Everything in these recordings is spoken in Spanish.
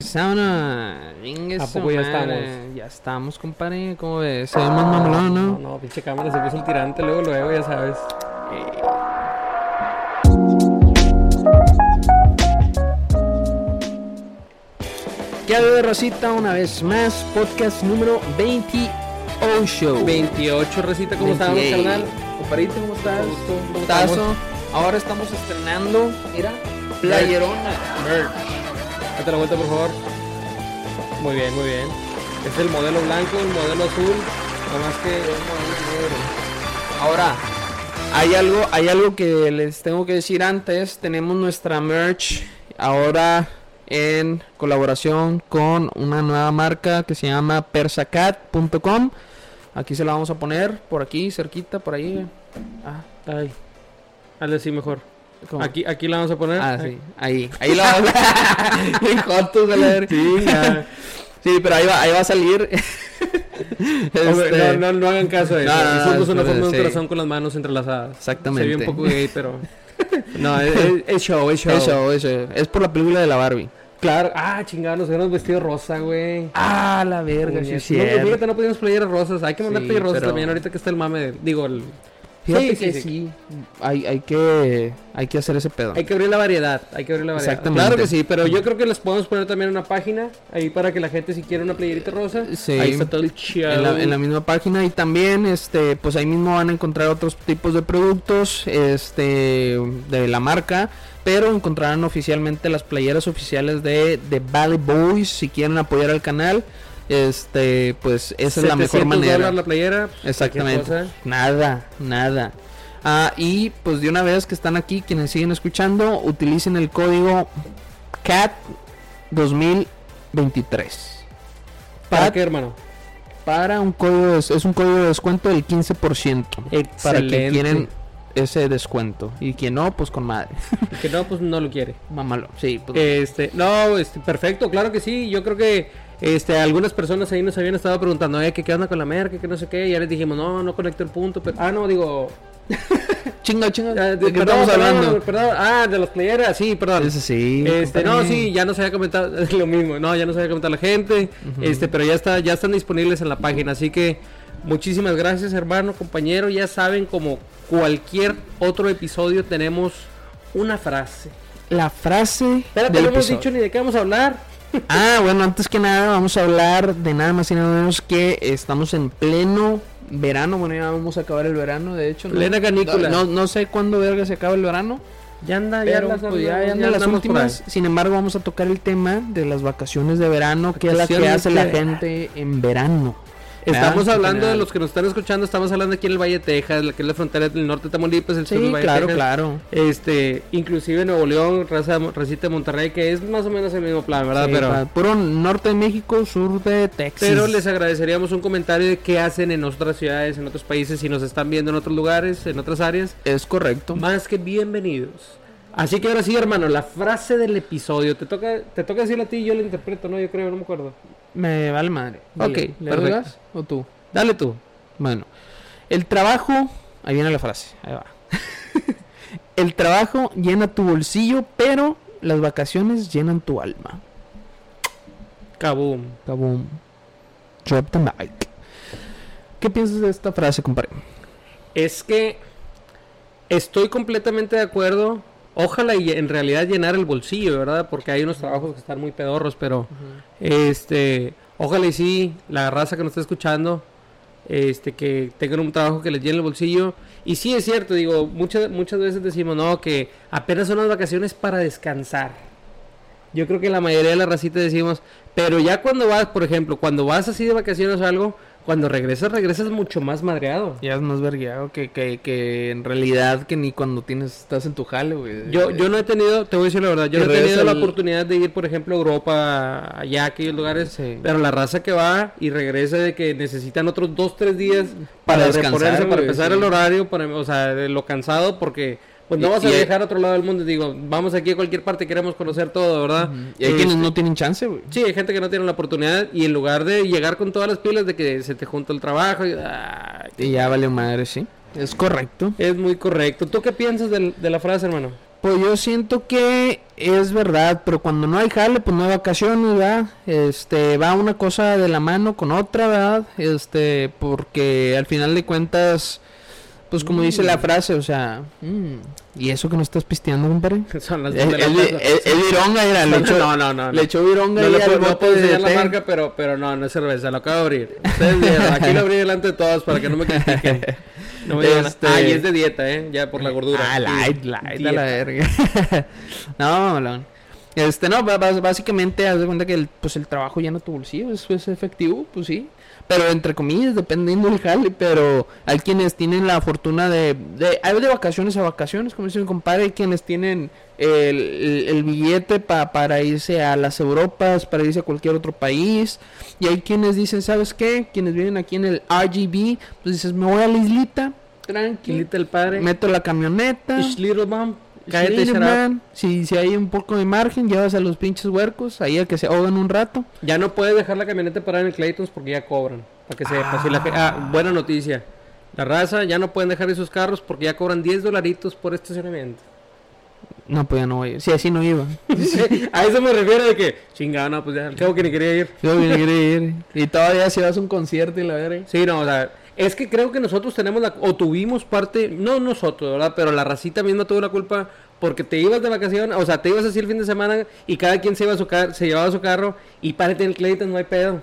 Sauna, ¿A poco ya estamos? Ya estamos, compadre. ¿Cómo ves? Se ve más mamalón, No, ¿no? no, pinche cámara se puso el tirante luego, luego, ya sabes. ¿Qué ha de Rosita? Una vez más, podcast número 28. 28, Recita, ¿cómo estamos, 28. carnal? Compadrito, ¿cómo estás? Ahora estamos estrenando, mira, playerona. Merch. Date la vuelta, por favor. Muy bien, muy bien. Es el modelo blanco, el modelo azul. Nada más que Ahora, hay algo, hay algo que les tengo que decir antes. Tenemos nuestra merch ahora en colaboración con una nueva marca que se llama persacat.com. Aquí se la vamos a poner, por aquí, cerquita, por ahí. Ah, Ay. Hazle así mejor. ¿Cómo? Aquí, aquí la vamos a poner. Ah, sí, ahí, ahí la vamos a verga. Sí, pero ahí va, ahí va a salir. Hombre, Este, no, no, no hagan caso de eso. No, Hicimos una es forma de un sí. corazón con las manos entrelazadas. Exactamente. Se ve un poco gay, pero. No, es, es, es show, es show. Eso, eso. Es por la película de la Barbie. Claro. Ah, chingada, nos hubiéramos vestido rosa, güey. Ah, la verga, sí, no, sí. fíjate, no podíamos playeras rosas. Hay que mandar Sí, rosas pero- también ahorita que está el mame. de- digo, el... Fíjate Sí, que sí, sí. Hay, hay que hay que hacer ese pedo. Hay que abrir la variedad. Hay que abrir la variedad. Exactamente. Claro que sí, pero yo creo que les podemos poner también una página ahí para que la gente, si quiere una playerita rosa, Sí. ahí está todo el show. En la, en la misma página y también este pues ahí mismo van a encontrar otros tipos de productos este de la marca pero encontrarán oficialmente las playeras oficiales de, de Valley Boys si quieren apoyar al canal este pues esa es la mejor 700 manera la playera. pues, Exactamente. Nada, nada. Ah, y pues de una vez que están aquí, quienes siguen escuchando, utilicen el código CAT 2023. ¿Para CAT qué, hermano? para un código de- es un código de descuento del 15%. Para que Excelente. quieren ese descuento. Y quien no, pues con madre. Y Que no, pues no lo quiere. Mámalo. Sí, pues. Este, no, este, perfecto, claro que sí. Yo creo que este, algunas personas ahí nos habían estado preguntando, eh, que qué onda con la merca, que no sé qué. Y ya les dijimos, no, no conecto el punto. Pero, ah, no, digo, chinga, chinga. ¿De qué perdón, estamos hablando? perdón. ah, de las playeras, sí, perdón. Sí. Este, no, sí, ya no se había comentado es lo mismo, no, ya no se había comentado la gente, este, pero ya está, ya están disponibles en la página, así que muchísimas gracias, hermano, compañero, ya saben, como cualquier otro episodio tenemos una frase. La frase. Espérate, no hemos dicho ni de qué vamos a hablar. Ah, bueno, antes que nada vamos a hablar de nada más y nada menos que estamos en pleno verano. Bueno, ya vamos a acabar el verano, de hecho. ¿no? Plena canícula. No, no sé cuándo verga se acaba el verano, Ya anda, ya, pero las- pues, ya, las últimas. Sin embargo, vamos a tocar el tema de las vacaciones de verano, que es la que hace la gente en verano. Estamos hablando de los que nos están escuchando, estamos hablando aquí en el Valle de Texas, la que es la frontera del norte de Tamaulipas, el sur del Valle claro, de Texas. claro. Este, inclusive Nuevo León, raza, racita de Monterrey, que es más o menos el mismo plan, ¿verdad? Sí, pero puro norte de México, sur de Texas. Pero les agradeceríamos un comentario de qué hacen en otras ciudades, en otros países, si nos están viendo en otros lugares, en otras áreas. Es correcto. Más que bienvenidos. Así que ahora sí, hermano, la frase del episodio. Te toca, te toca decirla a ti y yo la interpreto, ¿no? Yo creo, no me acuerdo. Me vale madre. Ok, ¿le o tú? Dale tú. Bueno, el trabajo, ahí viene la frase, ahí va. el trabajo llena tu bolsillo, pero las vacaciones llenan tu alma. Kaboom. Kaboom. Drop the mic. ¿Qué piensas de esta frase, compadre? Es que estoy completamente de acuerdo. Ojalá y en realidad llenar el bolsillo, ¿verdad? Porque hay unos trabajos que están muy pedorros, pero este, ojalá y sí, la raza que nos está escuchando, este, que tengan un trabajo que les llene el bolsillo. Y sí es cierto, digo, muchas, muchas veces decimos, no, que apenas son las vacaciones para descansar. Yo creo que la mayoría de la racita decimos, pero ya cuando vas, por ejemplo, cuando vas así de vacaciones o algo, cuando regresas, regresas mucho más madreado. Ya es más vergueado que, que, que en realidad que ni cuando tienes estás en tu jale, güey. Yo, yo no he tenido, te voy a decir la verdad, yo no he tenido la oportunidad de ir, por ejemplo, a Europa, allá, a aquellos lugares, Sí. pero la raza que va y regresa de que necesitan otros dos, tres días Para para, descansar, reponerse, para empezar sí. el horario, para, o sea, de lo cansado, porque pues no Y- vas a viajar a otro lado del mundo, digo, vamos aquí a cualquier parte, queremos conocer todo, ¿verdad? Y hay quienes Este, no tienen chance, güey. Sí, hay gente que no tiene la oportunidad y en lugar de llegar con todas las pilas de que se te junta el trabajo, y, Y ya valió madre, sí. Es correcto. es muy correcto. ¿Tú qué piensas del- de la frase, hermano? Pues yo siento que es verdad, pero cuando no hay jale, pues no hay vacaciones, ¿verdad? Este, va una cosa de la mano con otra, ¿verdad? Este, porque al final de cuentas, pues como dice la Mm. frase, o sea, mm, ¿y eso que no estás pisteando, compadre? Son las Es, de la es, plaza. es- es vironga, era, le echó, no, no, no. le echó vironga No ahí le puedo, no puedo enseñar la marca, pero, pero no, no es cerveza, lo acabo de abrir. Ustedes vieron, aquí lo abrí delante de todos para que no me critiquen. No me Este- ah, y es de dieta, ¿eh? Ya por la gordura. Ah, light, light, a la verga. no, malón. Este, no, básicamente, haz de cuenta que el, pues el trabajo llena tu bolsillo, es, es efectivo, pues sí. Pero entre comillas, dependiendo del jale, pero hay quienes tienen la fortuna de, de hay de vacaciones a vacaciones, como dice mi compadre, hay quienes tienen el, el- el billete pa- para irse a las Europas, para irse a cualquier otro país, y hay quienes dicen, ¿sabes qué? Quienes viven aquí en el RGB, pues dices, me voy a la islita, tranqui, Quilita el padre. meto la camioneta, little mom. Cállate, Sí, man. Si, si hay un poco de margen, llevas a los pinches huercos ahí a que se ahogan un rato. Ya no puedes dejar la camioneta parada en el Claytons porque ya cobran. Para que sepas. Si la ge- ah, buena noticia. La raza ya no pueden dejar esos carros porque ya cobran 10 dolaritos por estacionamiento. No, pues ya no voy. Si así no iba. a eso me refiero de que, chingada, no, pues ya, cabo que ni quería ir. Yo vine a querer ir. Y todavía si vas a un concierto y la verga. Sí, no, o sea, es que creo que nosotros tenemos la, o tuvimos parte, no nosotros, ¿verdad? Pero la racita misma tuvo la culpa porque te ibas de vacaciones, o sea, te ibas así el fin de semana y cada quien se, iba a su car se llevaba su carro y párate en el Clayton, no hay pedo.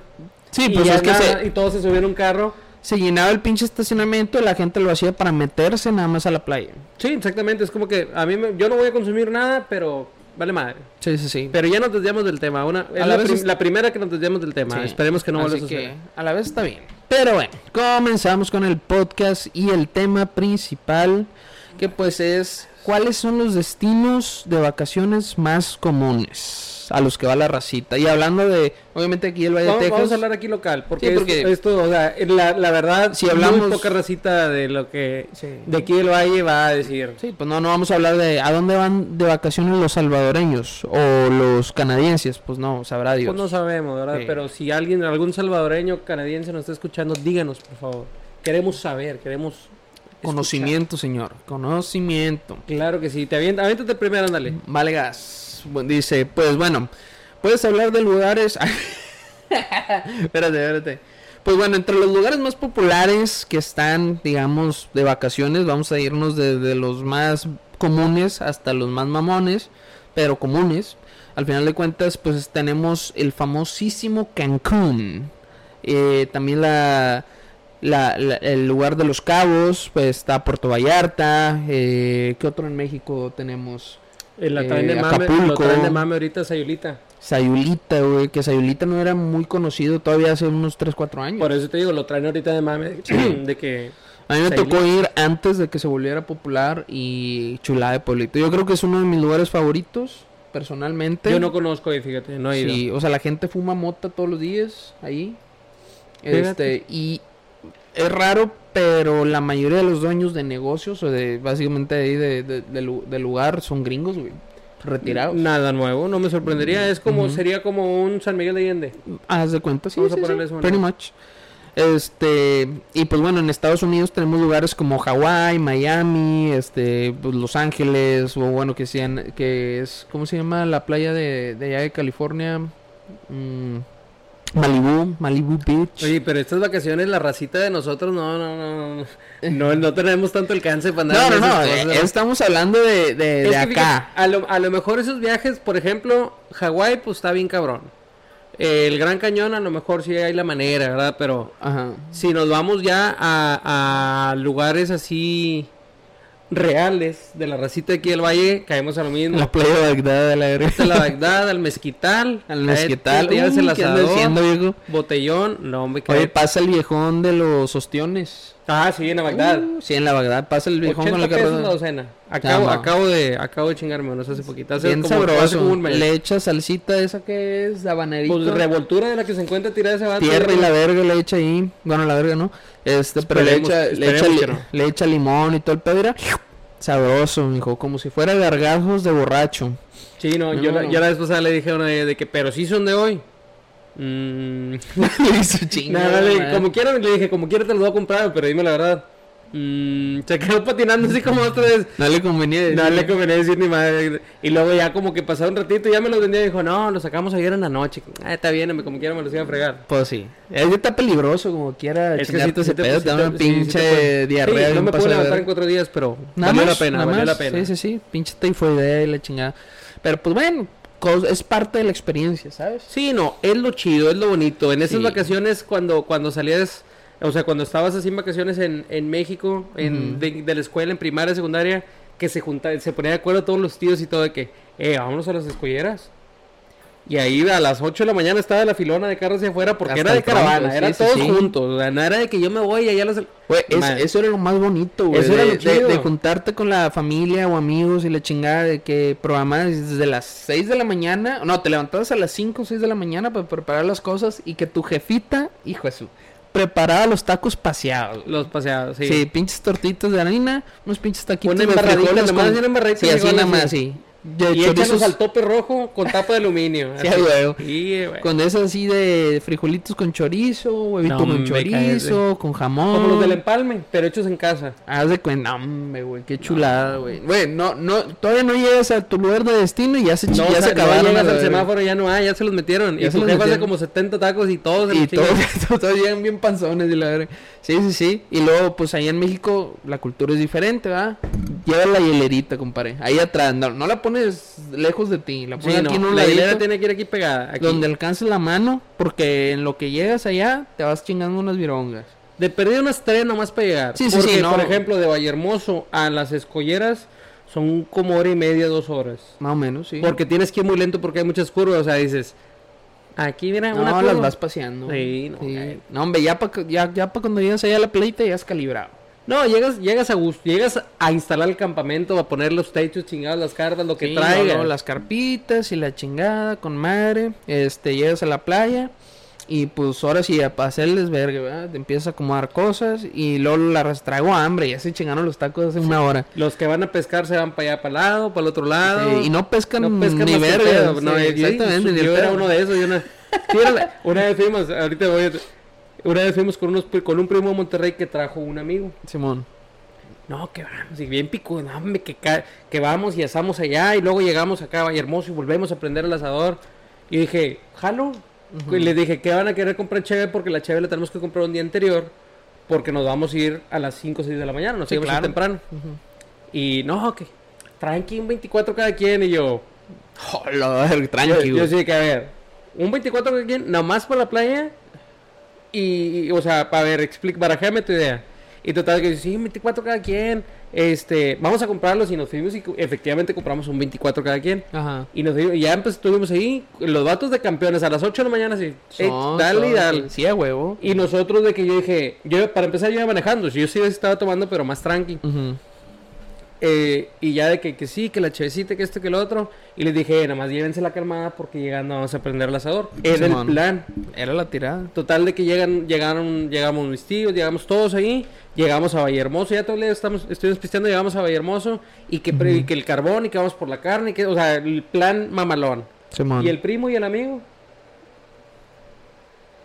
Sí, y pues es que se, y todos se subieron a un carro. se llenaba el pinche estacionamiento y la gente lo hacía para meterse nada más a la playa. Sí, exactamente, es como que a mí me- yo no voy a consumir nada, pero vale madre. Sí, sí, sí. Pero ya nos desviamos del tema, una es A la, la vez prim- es- la primera que nos desviamos del tema. Sí. Esperemos que no vuelva a suceder. a la vez está bien. Pero bueno, comenzamos con el podcast y el tema principal que pues es cuáles son los destinos de vacaciones más comunes a los que va la racita. Y hablando de, obviamente aquí el Valle Vamos, de vamos Texas. a hablar aquí local, porque, Sí, esto- porque- esto, o sea, la, la verdad, Si muy hablamos- poca racita de lo que Sí. de aquí del Valle va a decir. Sí, pues no, no vamos a hablar de a dónde van de vacaciones los salvadoreños o los canadienses, pues no, sabrá Dios. Pues no sabemos, ¿verdad? Sí. Pero si alguien, algún salvadoreño canadiense nos está escuchando, díganos, por favor. Queremos saber, queremos... Conocimiento, señor, conocimiento. Claro que sí. Te avienta, aviéntate primero, ándale. Valgas. Bu- Dice, pues bueno, puedes hablar de lugares. espérate, espérate. Pues bueno, entre los lugares más populares que están, digamos, de vacaciones, vamos a irnos desde los más comunes hasta los más mamones, pero comunes. Al final de cuentas, pues tenemos el famosísimo Cancún. Eh, también la, la- la- el lugar de los cabos, pues está Puerto Vallarta. Eh, ¿Qué otro en México tenemos? Eh, la Eh, traen de mame, Acapulco. de mame ahorita Sayulita. Sayulita, güey, que Sayulita no era muy conocido todavía hace unos 3, 4 años. Por eso te digo, lo traen ahorita de mame, de que... A mí me Sayulita. tocó ir antes de que se volviera popular y chulada de pueblito. Yo creo que es uno de mis lugares favoritos, personalmente. Yo no conozco ahí, fíjate, no he ido. Sí, o sea, la gente fuma mota todos los días ahí. Fíjate. Este, y es raro, pero la mayoría de los dueños de negocios o de básicamente ahí de, de- lugar son gringos, güey. Retirados. Nada nuevo, no me sorprendería. Es como, sería como un San Miguel de Allende. Haz de cuenta, sí, Vamos a sí, sí, ponerle eso, pretty much. Este, y pues bueno, en Estados Unidos tenemos lugares como Hawái, Miami, este, pues, Los Ángeles, o bueno, que sean, que es, ¿cómo se llama la playa de, de allá de California? Mm, Malibu, Malibu Beach. Oye, pero estas vacaciones, la racita de nosotros, no, no, no. No, no, no tenemos tanto alcance para andar no, no, no, eh, estamos hablando de, de, acá. fíjate, a, lo, a lo mejor esos viajes, por ejemplo, Hawái, pues está bien cabrón. El Gran Cañón, a lo mejor sí hay la manera, ¿verdad? Pero Ajá. si nos vamos ya a, a lugares así reales de la racita de aquí del valle, caemos a lo mismo. La playa de Bagdad de la verga. la Bagdad, al mezquital, Al mezquital. te llevas el Uy, ¿qué andas asador, haciendo, viejo? botellón, no hombre, que- Oye, pasa el viejón de los ostiones. Ah, sí, en la Bagdad. Uh, sí, en la Bagdad pasa el viejón 80 con la la carrera. docena. Acabo, acabo de acabo de chingarme unos hace poquito. Hace Bien como- hace sabroso. como un mes. Le echa salsita esa que es habanerito. Pues revoltura de la que se encuentra tirada vato. tierra y la verga le echa ahí. Bueno, la verga no. Este, pero le echa, le, echa, li- no. le echa limón y todo el pedo. era Sabroso, mijo. Como si fuera gargajos de borracho. Sí, no, No, yo, la, no. yo la vez pasada le dije a una de, de que, pero sí son de hoy. Mm. Chinga, Nada, le- madre. como quiera, le dije, como quiera te los voy a comprar, pero dime la verdad. Mm, se quedó patinando así como otra vez. No le convenía decir. No le convenía decir ni madre. Y luego ya como que pasó un ratito y ya me los vendía y dijo, no, lo sacamos ayer en la noche. Ah, está bien, como quiera me los iba a fregar. Pues sí. Es que está peligroso como quiera. Es que sí te- pedo, sí te da una pinche diarrea. No me puedo levantar en cuatro días, pero Nada valió la pena, valió la pena. Sí, sí, sí. Pinche tifoidea y la chingada. Pero pues bueno, es parte de la experiencia, ¿sabes? Sí, no, es lo chido, es lo bonito. En esas Sí. vacaciones, cuando, cuando salías, o sea, cuando estabas así en vacaciones en, en México, en, de, de la escuela, en primaria, secundaria, que se junta, se ponía de acuerdo todos los tíos y todo de que, eh, vámonos a las escolleras. Y ahí a las 8 de la mañana estaba la filona de carros hacia afuera porque Hasta era de caravana, sí, era sí, todos sí. juntos. O sea, no era de que yo me voy y allá las... Güey, es- eso era lo más bonito, güey. Eso era de, lo de- chido. de juntarte con la familia o amigos y la chingada de que programabas desde las 6 de la mañana. No, te levantabas a las 5 o 6 de la mañana para preparar las cosas y que tu jefita, hijo de su, preparaba los tacos paseados. Los paseados, sí. Sí. pinches tortitas de harina, unos pinches taquitos Una de frijoles con- Sí, de así nada más, sí. De Y chorizos al tope rojo con tapa de aluminio. Sí, así. güey. Sí, güey. con esas así de frijolitos con chorizo, huevito No, con chorizo, con jamón. Como los del empalme, pero hechos en casa. Haz de cuenta, hombre, güey, qué chulada, güey. Güey, no, no, todavía no llegas a tu lugar de destino y ya se, No, ya o se sea, no acabaron. la al semáforo, ya no hay, ya se los metieron. Ya y se tu los jefa hace como 70 tacos y todos se Y los todos, todos llegan bien panzones y la verga. Sí, sí, sí. Y luego, pues allá en México la cultura es diferente, ¿verdad? Lleva la hielerita, compadre. Ahí atrás. No, no la pones lejos de ti. La pones Sí, no, aquí en un la hilera ladito tiene que ir aquí pegada. Aquí. donde alcances la mano. Porque en lo que llegas allá te vas chingando unas virongas. De perder unas tres nomás para llegar. Sí, sí, Porque, sí, no. por ejemplo, de Vallehermoso a las escolleras son como hora y media, dos horas. Más o menos, sí. Porque tienes que ir muy lento porque hay muchas curvas. O sea, dices, aquí mira no, una las curva. vas paseando. Sí, no, Sí. ok. No, hombre, ya para ya, ya pa cuando llegas allá a la playita ya es calibrado. No, llegas, llegas a gusto, llegas a instalar el campamento, a poner los techos chingados, las cartas, lo que Sí, traiga. las carpitas y la chingada con madre. Este, llegas a la playa y pues ahora sí, a pa' hacer el desvergue, ¿verdad? Te empiezas a acomodar cosas y luego las traigo hambre. Ya se chingaron los tacos hace una hora. Los que van a pescar se van para allá, para el lado, para el otro lado. Sí, y no pescan, no pescan ni verga. no, sí, exactamente. Yo, era uno de esos. Yo una, una vez fuimos, ahorita voy a- Una vez fuimos con, unos, con un primo de Monterrey que trajo un amigo. Simón. No, que vamos, y bien pico, no, hombre, que, que vamos y asamos allá y luego llegamos acá a Vallehermoso y volvemos a prender el asador. Y dije, jalo. Y le dije, ¿qué van a querer comprar cheve? Porque la cheve la tenemos que comprar un día anterior. Porque nos vamos a ir a las 5 o 6 de la mañana, nos Sí, íbamos claro. temprano. Y no, que traen aquí un 24 cada quien. Y yo, Hola, yo, tranquilo. yo sí que a ver, un 24 cada quien, nomás para la playa. Y, o sea, para ver, explica, barajame tu idea. Y total, que sí, 24 cada quien. Este, vamos a comprarlos y nos fuimos y efectivamente compramos un 24 cada quien. Ajá. Y nos fuimos- y ya pues, estuvimos ahí, los vatos de campeones a las 8 de la mañana, así, eh, Son- dale y son- dale. Sí, a huevo. Y nosotros de que yo dije, yo para empezar yo iba manejando, yo sí estaba tomando, pero más tranqui. Ujú. Eh, y ya de que, que sí, que la chevecita, que esto, que lo otro. Y les dije, nada más llévense la calmada porque llegando vamos a prender el asador. Era el plan. Era la tirada. Total de que llegan, llegaron, llegamos mis tíos, llegamos todos ahí, llegamos a Vallehermoso, ya todo el día estamos, estuvimos pisteando, llegamos a Vallehermoso y que, y que el carbón y que vamos por la carne, y que, o sea, el plan mamalón. Y el primo y el amigo,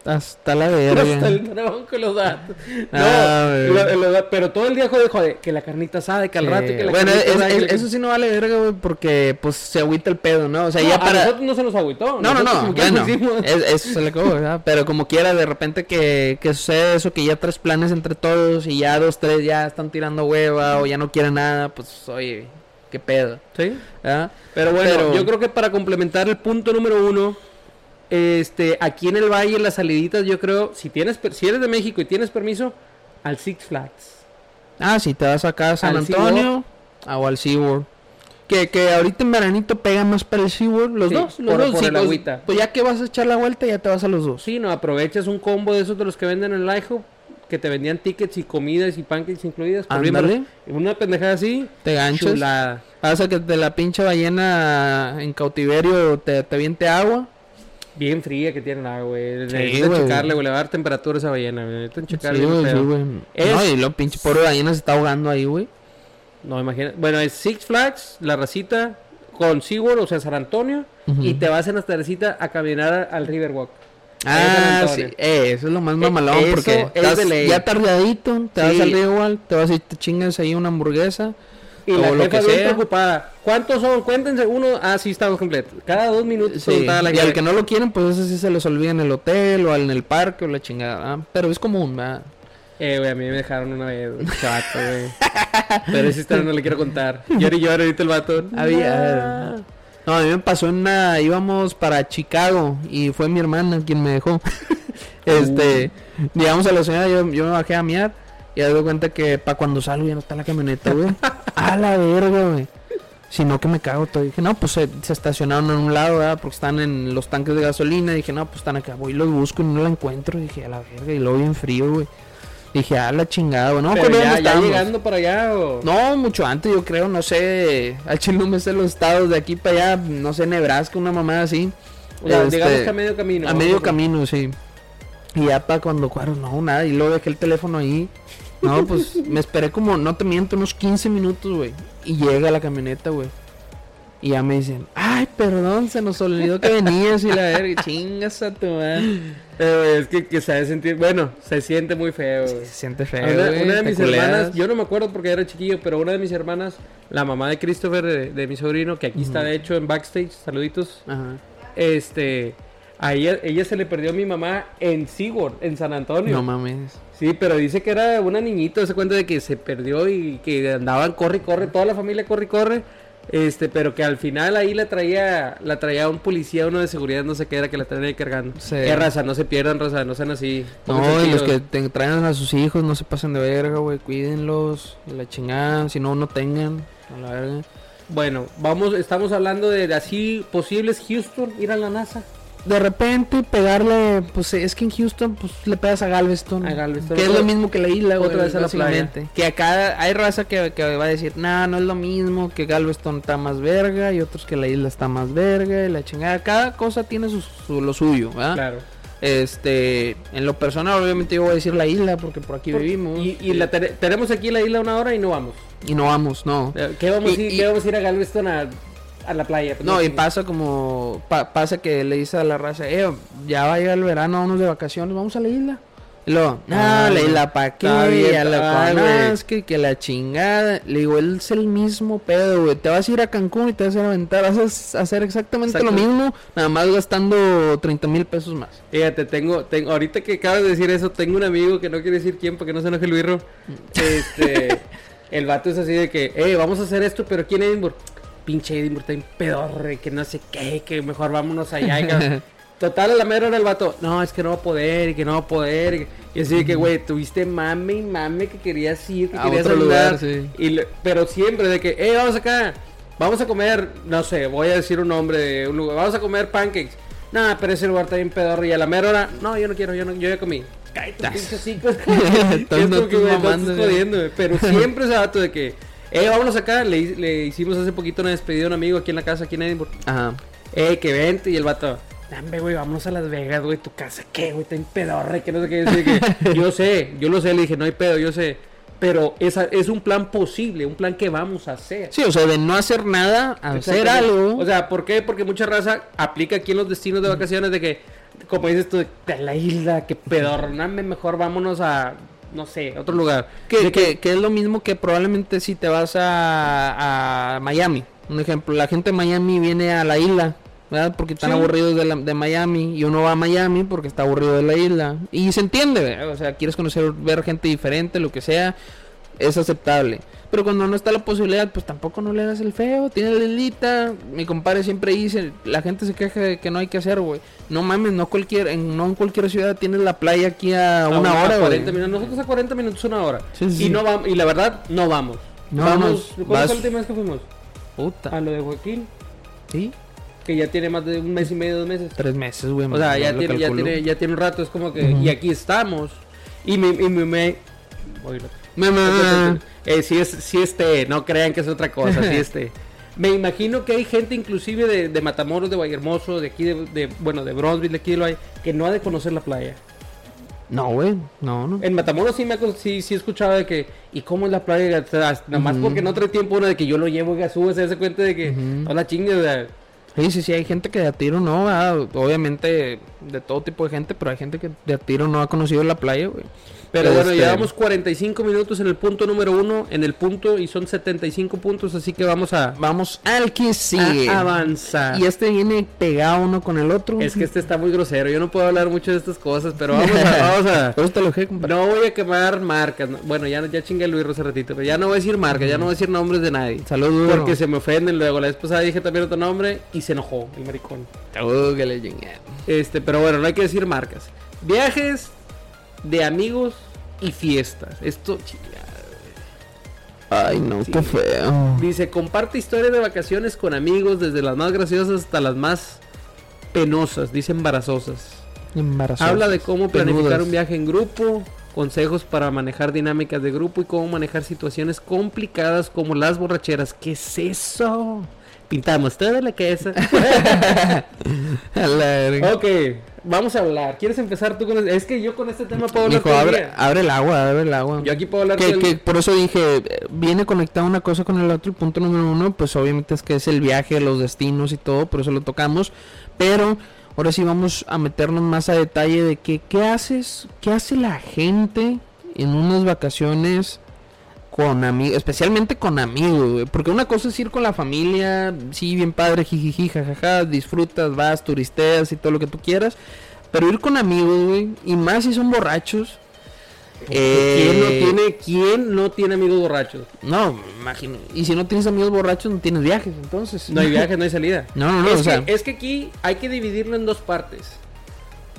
Hasta la verga. hasta el dragón con los datos. No, Ah, lo- lo- pero todo el día jode, jode, que la carnita asada, y que al rato, que la bueno, carnita es- asada, y es- que- eso sí no vale verga, güey, porque pues se agüita el pedo, ¿no? O sea, No, ya a para... nosotros no se nos agüitó. No, no, no, bueno, es- eso se le acabó, ¿verdad? Pero como quiera, de repente que, que sucede eso, que ya tres planes entre todos y ya dos, tres ya están tirando hueva o ya no quieren nada, pues oye, qué pedo, Sí. ¿verdad? Pero bueno, Pero- yo creo que para complementar el punto número uno, este, aquí en el valle, las saliditas, yo creo, si tienes, si eres de México y tienes permiso, al Six Flags. Ah, si te vas acá a San Al Antonio o al SeaWorld. Que, que ahorita en veranito pega más para el SeaWorld, los Sí, dos, los por- dos. por sí, el pues, agüita. pues ya que vas a echar la vuelta, ya te vas a los dos. Sí, no, aprovechas un combo de esos de los que venden en el IHOP, que te vendían tickets y comidas y pancakes incluidas. Ándale. Una pendejada así, Te ganchas. chulada. Pasa que de la pinche ballena en cautiverio te, te viente agua. Bien fría que tienen agua, güey. Sí, Necesitan güey. checarle, güey. Le va a dar temperatura a esa ballena, güey. Necesitan Sí, checarle. güey, sí, güey. Es- No, y lo pinche pobre ballena se está ahogando ahí, güey. No, imagina. Bueno, es Six Flags, la racita, con SeaWorld, o sea, San Antonio. Y te vas en la tardecita a caminar al Riverwalk. Ah, sí, eh, eso es lo más Eh, mamalón eso porque estás ya tardadito, te vas Sí. al igual, te vas y te chingas ahí una hamburguesa. Y o la lo jefa que bien sea. preocupada. ¿Cuántos son? Cuéntense uno. Ah, sí, estamos completos. Cada dos minutos. Sí, la y al que no lo quieren, pues eso sí se les olvida en el hotel o en el parque o la chingada. ¿ah? Pero es común, ¿verdad? Eh, güey, a mí me dejaron una vez, un chato, güey. Pero esa historia no le quiero contar. Llora y llora ahorita el vato. Había- No, a mí me pasó en una. Íbamos para Chicago y fue mi hermana quien me dejó. este. Llegamos a la ciudad, yo, yo me bajé a miar y me doy cuenta que para cuando salgo ya no está la camioneta, güey. a la verga, güey. Si no, que me cago todo. Dije, no, pues se, se estacionaron en un lado, ¿verdad? Porque están en los tanques de gasolina. Dije, no, pues están acá. Voy y los busco y no la encuentro. Dije, a la verga. Y luego bien frío, güey. Dije, a la chingada, güey. No, Pero ya, ya llegando para allá o... No, mucho antes, yo creo, no sé. Al chile no me sé los estados de aquí para allá, no sé, Nebraska, una mamada así. O sea, Este, digamos que a medio camino. A medio camino, sí. Y ya para cuando cuadro, no, nada. Y luego dejé el teléfono ahí. No, pues me esperé como, no te miento, unos 15 minutos, güey. Y llega la camioneta, güey. Y ya me dicen, ay, perdón, se nos olvidó que venías y la verga, chingas a tu madre. Pero es que, que de sentir... Bueno, se siente muy feo, güey. Se siente feo, Una, güey, una de mis culeas. hermanas, yo no me acuerdo porque era chiquillo, pero una de mis hermanas, la mamá de Christopher, de, de mi sobrino, que aquí está de hecho en backstage, saluditos, Ajá. este, a ella, ella se le perdió a mi mamá en SeaWorld, en San Antonio. No mames. Sí, pero dice que era una niñita, se cuenta de que se perdió y que andaban corre y corre, toda la familia corre y corre. Este, pero que al final ahí la traía, la traía un policía, uno de seguridad, no sé qué era, que la traía ahí cargando. Sí. Qué raza, no se pierdan, raza, no sean así. No, y los que te traen a sus hijos no se pasen de verga, güey. Cuídenlos. La chingada. Si no, no tengan. A la verga. Bueno, vamos, estamos hablando de así posibles Houston, ir a la NASA. De repente pegarle, pues es que en Houston pues le pegas a Galveston. A Galveston. Que es lo mismo que la isla, otra vez a la básicamente. Que acá hay raza que, que va a decir, nah, no es lo mismo, que Galveston está más verga y otros que la isla está más verga y la chingada. Cada cosa tiene su, su- lo suyo, ¿verdad? Claro. Este, en lo personal obviamente yo voy a decir la isla porque por aquí vivimos. Y, y la tene- tenemos aquí la isla una hora y no vamos. Y no vamos, no. Eh, ¿Qué vamos, Y- a ir, y- qué vamos a ir a Galveston a, a la playa? Pues No, y pasa como, pa- pasa que le dice a la raza, eh, ya va a llegar el verano, vamos de vacaciones, vamos a la isla. Y luego, no, Ah, la isla pa' qué, ya la conozco, que la chingada. Le digo, él es el mismo pedo, güey. Te vas a ir a Cancún y te vas a ir a aventar, vas a hacer exactamente Exacto. lo mismo, nada más gastando 30 mil pesos más. Fíjate, tengo, tengo, ahorita que acabas de decir eso, tengo un amigo que no quiere decir quién para que no se enoje el birro. Este, el vato es así de que, eh, vamos a hacer esto, pero aquí en Edinburgh. Pinche Edinburgh está en pedorre, que no sé qué, que mejor vámonos allá. y que- Total, a la mera hora el vato, no, es que no va a poder, que no va a poder. Y, así que, güey, tuviste mame y mame que querías ir, que A querías otro lugar, sí. Y le- pero siempre de que, eh, vamos acá, vamos a comer, no sé, voy a decir un nombre de un lugar, vamos a comer pancakes. Nah, pero ese lugar está bien pedorro y a la mera hora, no, yo no quiero, yo no, yo ya comí. Cállate, pinche es como que- no no jodiendo. Pero siempre ese dato de que, eh, vámonos acá, le, hi- le hicimos hace poquito una despedida a un amigo aquí en la casa, aquí en Edinburgh. Ajá. Eh, que vente, y el vato, dame, güey, vámonos a Las Vegas, güey, tu casa, ¿qué, güey? Está en pedorre, que no sé qué. Yo sé, yo lo sé, le dije, no hay pedo, yo sé. Pero esa, es un plan posible, un plan que vamos a hacer. Sí, o sea, de no hacer nada a hacer algo. O sea, ¿por qué? Porque mucha raza aplica aquí en los destinos de vacaciones de que, como dices tú, de la isla, que pedorname, mejor vámonos a, no sé, otro lugar. Que, que, que es lo mismo que probablemente si te vas a, a Miami. Un ejemplo, la gente de Miami viene a la isla, ¿verdad? Porque están Sí. aburridos de, la- de Miami y uno va a Miami porque está aburrido de la isla. Y se entiende, ¿verdad? O sea, quieres conocer, ver gente diferente, lo que sea, es aceptable. Pero cuando no está la posibilidad, pues tampoco no le hagas el feo. Tiene la islita. Mi compadre siempre dice, la gente se queja de que no hay que hacer, güey. No mames, no cualquier, en, no en cualquier ciudad tienes la playa aquí a, a una hora, güey. 40 minutos. Nosotros a 40 minutos, una hora. Sí, sí, y no vamos, y la verdad, no vamos. No, vamos, no, ¿cuándo vas- fue la última vez que fuimos? Puta. A lo de Joaquín, ¿Sí? que ya tiene más de un mes y medio, dos meses. Tres meses, güey. O sea, ya tiene, ya tiene, ya tiene un rato, es como que, y aquí estamos. Y me, y me. Eh, sí, es, sí este, no crean que es otra cosa, sí este. Me imagino que hay gente inclusive de, de Matamoros, de Vallehermoso, de aquí, de, de- bueno, de Bronzeville, de aquí de lo hay, que no ha de conocer la playa. No, güey. No, no. En Matamoros sí me sí, sí he escuchado de que, ¿y cómo es la playa? O sea, Nada más porque no trae tiempo uno de que yo lo llevo y sube, se hace cuenta de que, no la chingue, o sea, Sí, sí, sí, hay gente que de a tiro no, ¿verdad? obviamente de todo tipo de gente, pero hay gente que de a tiro no ha conocido la playa, güey. Pero bueno, Este, llevamos 45 minutos en el punto número uno, en el punto, y son 75 puntos, así que vamos a, Vamos al que sigue. a avanzar. Y este viene pegado uno con el otro. Es que este está muy grosero, yo no puedo hablar mucho de estas cosas, pero vamos a... Vamos a te lo dejé, no voy a quemar marcas. no- Bueno, ya, ya chingué a Luis hace ratito, pero ya no voy a decir marcas, ya no voy a decir nombres de nadie. Saludos. Porque se me ofenden luego. La vez pasada dije también otro nombre y se enojó el maricón. Este, pero bueno, no hay que decir marcas. Viajes de amigos y fiestas. Esto. Ay, no, Sí. qué feo. Dice, comparte historias de vacaciones con amigos, desde las más graciosas hasta las más penosas, dice embarazosas. Embarazoso. Habla de cómo planificar un viaje en grupo, consejos para manejar dinámicas de grupo y cómo manejar situaciones complicadas como las borracheras. ¿Qué es eso? Pintamos toda la cabeza. A la verga. ok, vamos a hablar. ¿Quieres empezar tú con este? Es que yo con este tema puedo hablar el abre, abre el agua, abre el agua. Yo aquí puedo hablar que, todo el que por eso dije, viene conectada una cosa con el otro. El punto número uno, pues obviamente es que es el viaje, los destinos y todo, por eso lo tocamos. Pero ahora sí vamos a meternos más a detalle de que, qué haces, qué hace la gente en unas vacaciones con amigos, especialmente con amigos, güey. Porque una cosa es ir con la familia, sí, bien padre, jijiji, jajaja, disfrutas, vas, turisteas y todo lo que tú quieras. Pero ir con amigos, güey, y más si son borrachos. ¿Quién no eh, tiene, quién no tiene amigos borrachos? No, me imagino. Y si no tienes amigos borrachos, no tienes viajes, entonces. No hay viaje, no hay salida. No, no, no, es, o sea, que, es que aquí hay que dividirlo en dos partes.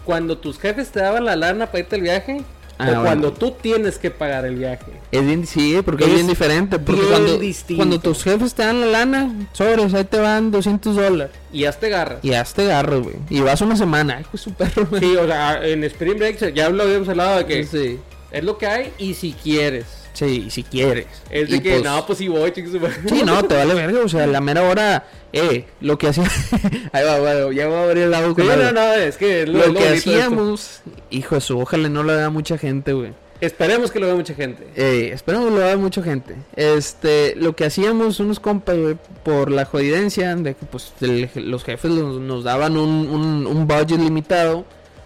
Cuando tus jefes te daban la lana para irte al viaje, Ah, o cuando tú tienes que pagar el viaje. es bien, sí, porque es, Es bien diferente. Porque bien cuando, distinto. cuando tus jefes te dan la lana, sobres, ahí te van 200 dólares. Y hazte garras. Y hazte garro, güey. Y vas una semana, ay, pues su perro, güey. Sí, o sea, en Spring Break ya lo habíamos hablado de que Sí. es lo que hay y si quieres. Sí, si quieres. Es de Y que, pues, no, pues sí voy, chicos. Sí, no, te vale verga, o sea, la mera hora, eh, lo que hacía, ahí va, va, ya voy a abrir el agua Sí, no, no, es que lo, lo, que esto. hacíamos, hijo de su, ojalá no lo vea mucha gente, güey. Esperemos que lo vea mucha gente. Eh, esperamos que lo vea mucha gente. Este, lo que hacíamos unos compas, güey, por la jodidencia de que pues el- los jefes nos, nos daban un, un, un budget limitado,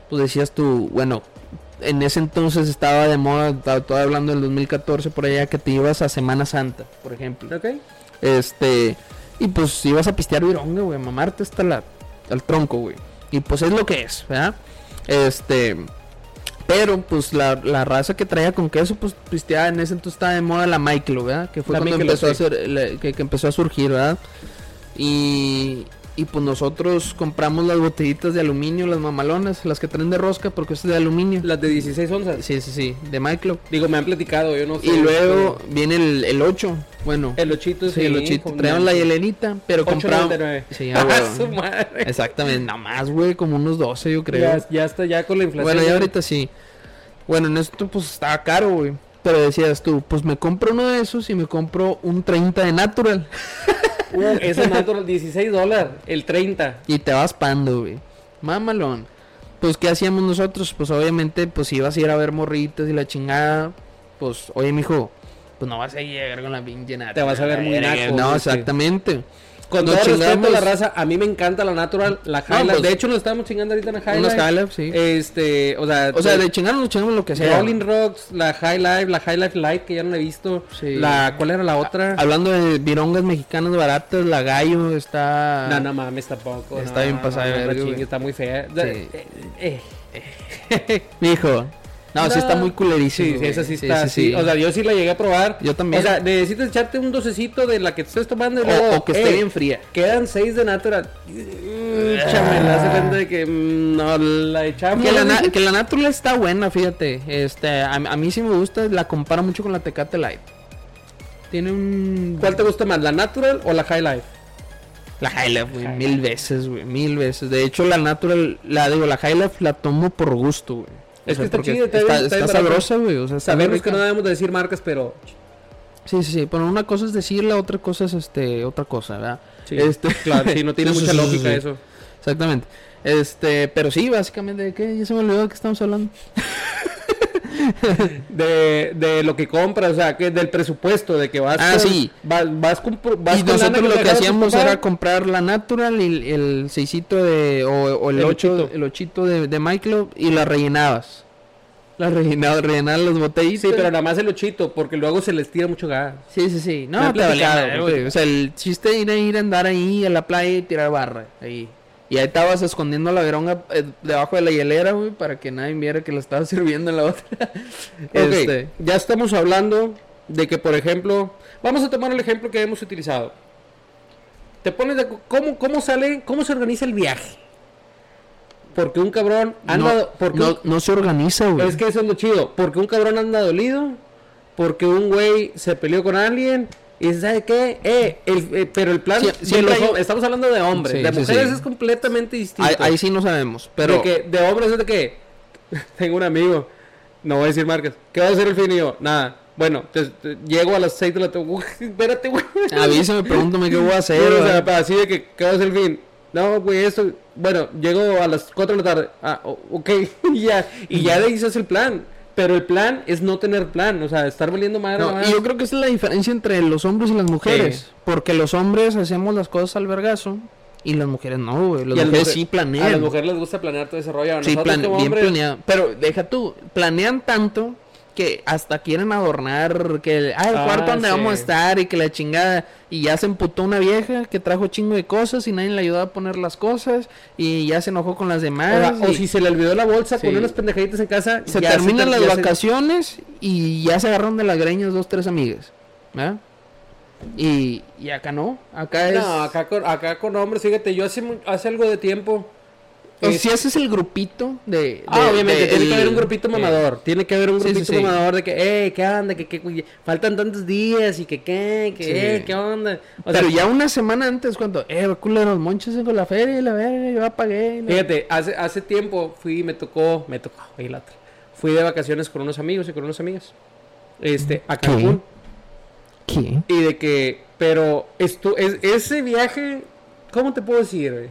pues decías tú, bueno, en ese entonces estaba de moda, estaba todo hablando del 2014 por allá, que te ibas a Semana Santa, por ejemplo. ¿Ok? Este, y pues ibas a pistear vironga, güey, a mamarte hasta la, al tronco, güey. Y pues es lo que es, ¿verdad? Este, pero pues la, la raza que traía con queso, pues pisteaba en ese entonces estaba de moda la Michael, ¿verdad? Que fue La cuando empezó a hacer, la- que, que empezó a surgir, ¿verdad? Y, y pues nosotros compramos las botellitas de aluminio, las mamalonas, las que traen de rosca, porque es de aluminio. Las de 16 onzas. Sí, sí, sí, de Michael. Digo, me han platicado, yo no sé. Y luego viene el, el 8, bueno. El ochito, Sí, el ochito. Traían la hielenita, pero compramos. 8.99. Sí, Ah, huevo. su madre. Exactamente, nada más, güey, como unos 12, yo creo. Ya, ya está, ya con la inflación. bueno, ya ahorita sí. Bueno, en esto pues estaba caro, güey. Pero decías tú, pues me compro uno de esos y me compro un 30 de natural. Uh, ese natural, 16 dólares, el 30. Y te vas pando, güey. Mamalón. Pues, ¿qué hacíamos nosotros? Pues, obviamente, pues, ibas a ir a ver morritas y la chingada. Pues, oye, mijo, pues no vas a llegar con la pinche natural. Te vas a ver muy naco, No, sí. Con Nos todo respeto a la chingamos- raza, a mí me encanta la natural, la High Life. pues- de hecho, nos estamos chingando ahorita en la High Unos Life. High Life, sí. Este, o sea, O sea, de chingar nos chingamos lo que sea. Rolling Rocks, la High Life, la High Life Light, que ya no la he visto. Sí. La, ¿Cuál era la otra? Hablando de virongas mexicanas baratas, la gallo está. No, no mames, tampoco. Está no, bien pasada no. Está muy fea. Sí. Eh, eh. Mijo. No, sí está muy culerísimo. Sí, sí, güey. esa sí está. O sea, yo sí la llegué a probar. Yo también. O sea, necesitas echarte un docecito de la que te estés tomando y luego. o que esté eh, bien fría. Quedan seis de natural. Échame, la hace cuenta de que mm, no la echamos. Que la, na- que la natural está buena, fíjate. Este, a, a mí sí me gusta, la comparo mucho con la Tecate Light. Tiene un. ¿Cuál te gusta más, la natural o la High Life? La High Life, güey. Mil veces, güey. Mil veces. De hecho, la natural, la digo, la High Life la tomo por gusto, güey. O Es que está chida, está está, sabrosa, güey. O sea, Sabemos que no debemos de decir marcas, pero. Sí, sí, sí. Pero una cosa es decirla, otra cosa es este, otra cosa, ¿verdad? Sí, Este- claro, sí, no tiene mucha lógica eso. Exactamente. Este, pero sí, básicamente, ¿de qué? Ya se me olvidó de qué estamos hablando. de, de lo que compras, o sea, que del presupuesto, de que vas Ah, con- sí. vas, vas, con, vas y con nosotros lo que hacíamos era comprar la natural y el seisito de o, o el, El ocho, ochito. el ochito de, de Michael y la rellenabas. La rellenabas, rellenabas las botellitas. Sí, pero nada más el ochito, porque luego se les tira mucho gas. Sí, sí, sí. No, han te güey. O sea, el chiste era ir a andar ahí a la playa y tirar barra. Ahí. Y ahí estabas escondiendo la veronga eh, debajo de la hielera, güey, para que nadie viera que la estabas sirviendo en la otra. Ok, Este, ya estamos hablando de que, por ejemplo, vamos a tomar el ejemplo que hemos utilizado. Te pones de cómo cómo sale, cómo se organiza el viaje. Porque un cabrón anda, no, porque no, un- no se organiza, güey. es que eso es lo chido, porque un cabrón anda dolido, porque un güey se peleó con alguien y sabe qué, eh, el- eh, pero el plan, Sie- de los estamos hablando de hombres, Sí, de sí, mujeres sí. es completamente distinto. ahí, ahí sí no sabemos, pero De, que, de hombres es de que tengo un amigo, no voy a decir marcas, ¿qué va a hacer el fin? Y yo, nada, bueno, llego a las 6 de la tarde, espérate, güey. avísame, pregúntame qué voy a hacer. Sí, o sea, para así de que, ¿qué va a hacer el fin? No, güey, esto, bueno, llego a las 4 de la tarde, ah, ok, y ya, y ya se hace el plan. Pero el plan es no tener plan, o sea, estar valiendo madre. No, madre. y yo creo que esa es la diferencia entre los hombres y las mujeres. Sí. Porque los hombres hacemos las cosas al vergazo y las mujeres no, güey. Las las mujeres mujer- sí A las planean. mujeres les gusta planear todo ese rollo. Sí, nosotros plan- como bien planeado. Pero deja tú, planean tanto que hasta quieren adornar que ah, el Ah, cuarto donde sí. vamos a estar y que la chingada y ya se emputó una vieja que trajo chingo de cosas y nadie le ayudó a poner las cosas y ya se enojó con las o, demás o si se le olvidó la bolsa Sí. con unas pendejaditas en casa, se terminan ter- las se- vacaciones y ya se agarraron de las greñas dos tres amigas ¿verdad? y, y acá no acá es No, acá con, acá con hombres, fíjate, yo hace, hace algo de tiempo. O eh, si haces el grupito de, de- Ah, obviamente, de- tiene que haber un grupito eh, mamador. Tiene que haber un Sí, sí, grupito sí. mamador de que, eh, ¿qué onda? Que, que, faltan tantos días y que, ¿qué? Que, Sí. eh, ¿qué onda? O pero sea, ya una semana antes, cuando, eh, culeros, monches con la feria y la verga, yo ya pagué. y la- Fíjate, hace, hace tiempo fui, me tocó, me tocó, oye, la otra. Fui de vacaciones con unos amigos y con unas amigas. Este, a ¿Qué? Cancún. ¿Qué? Y de que, pero esto, es, ese viaje, ¿cómo te puedo decir?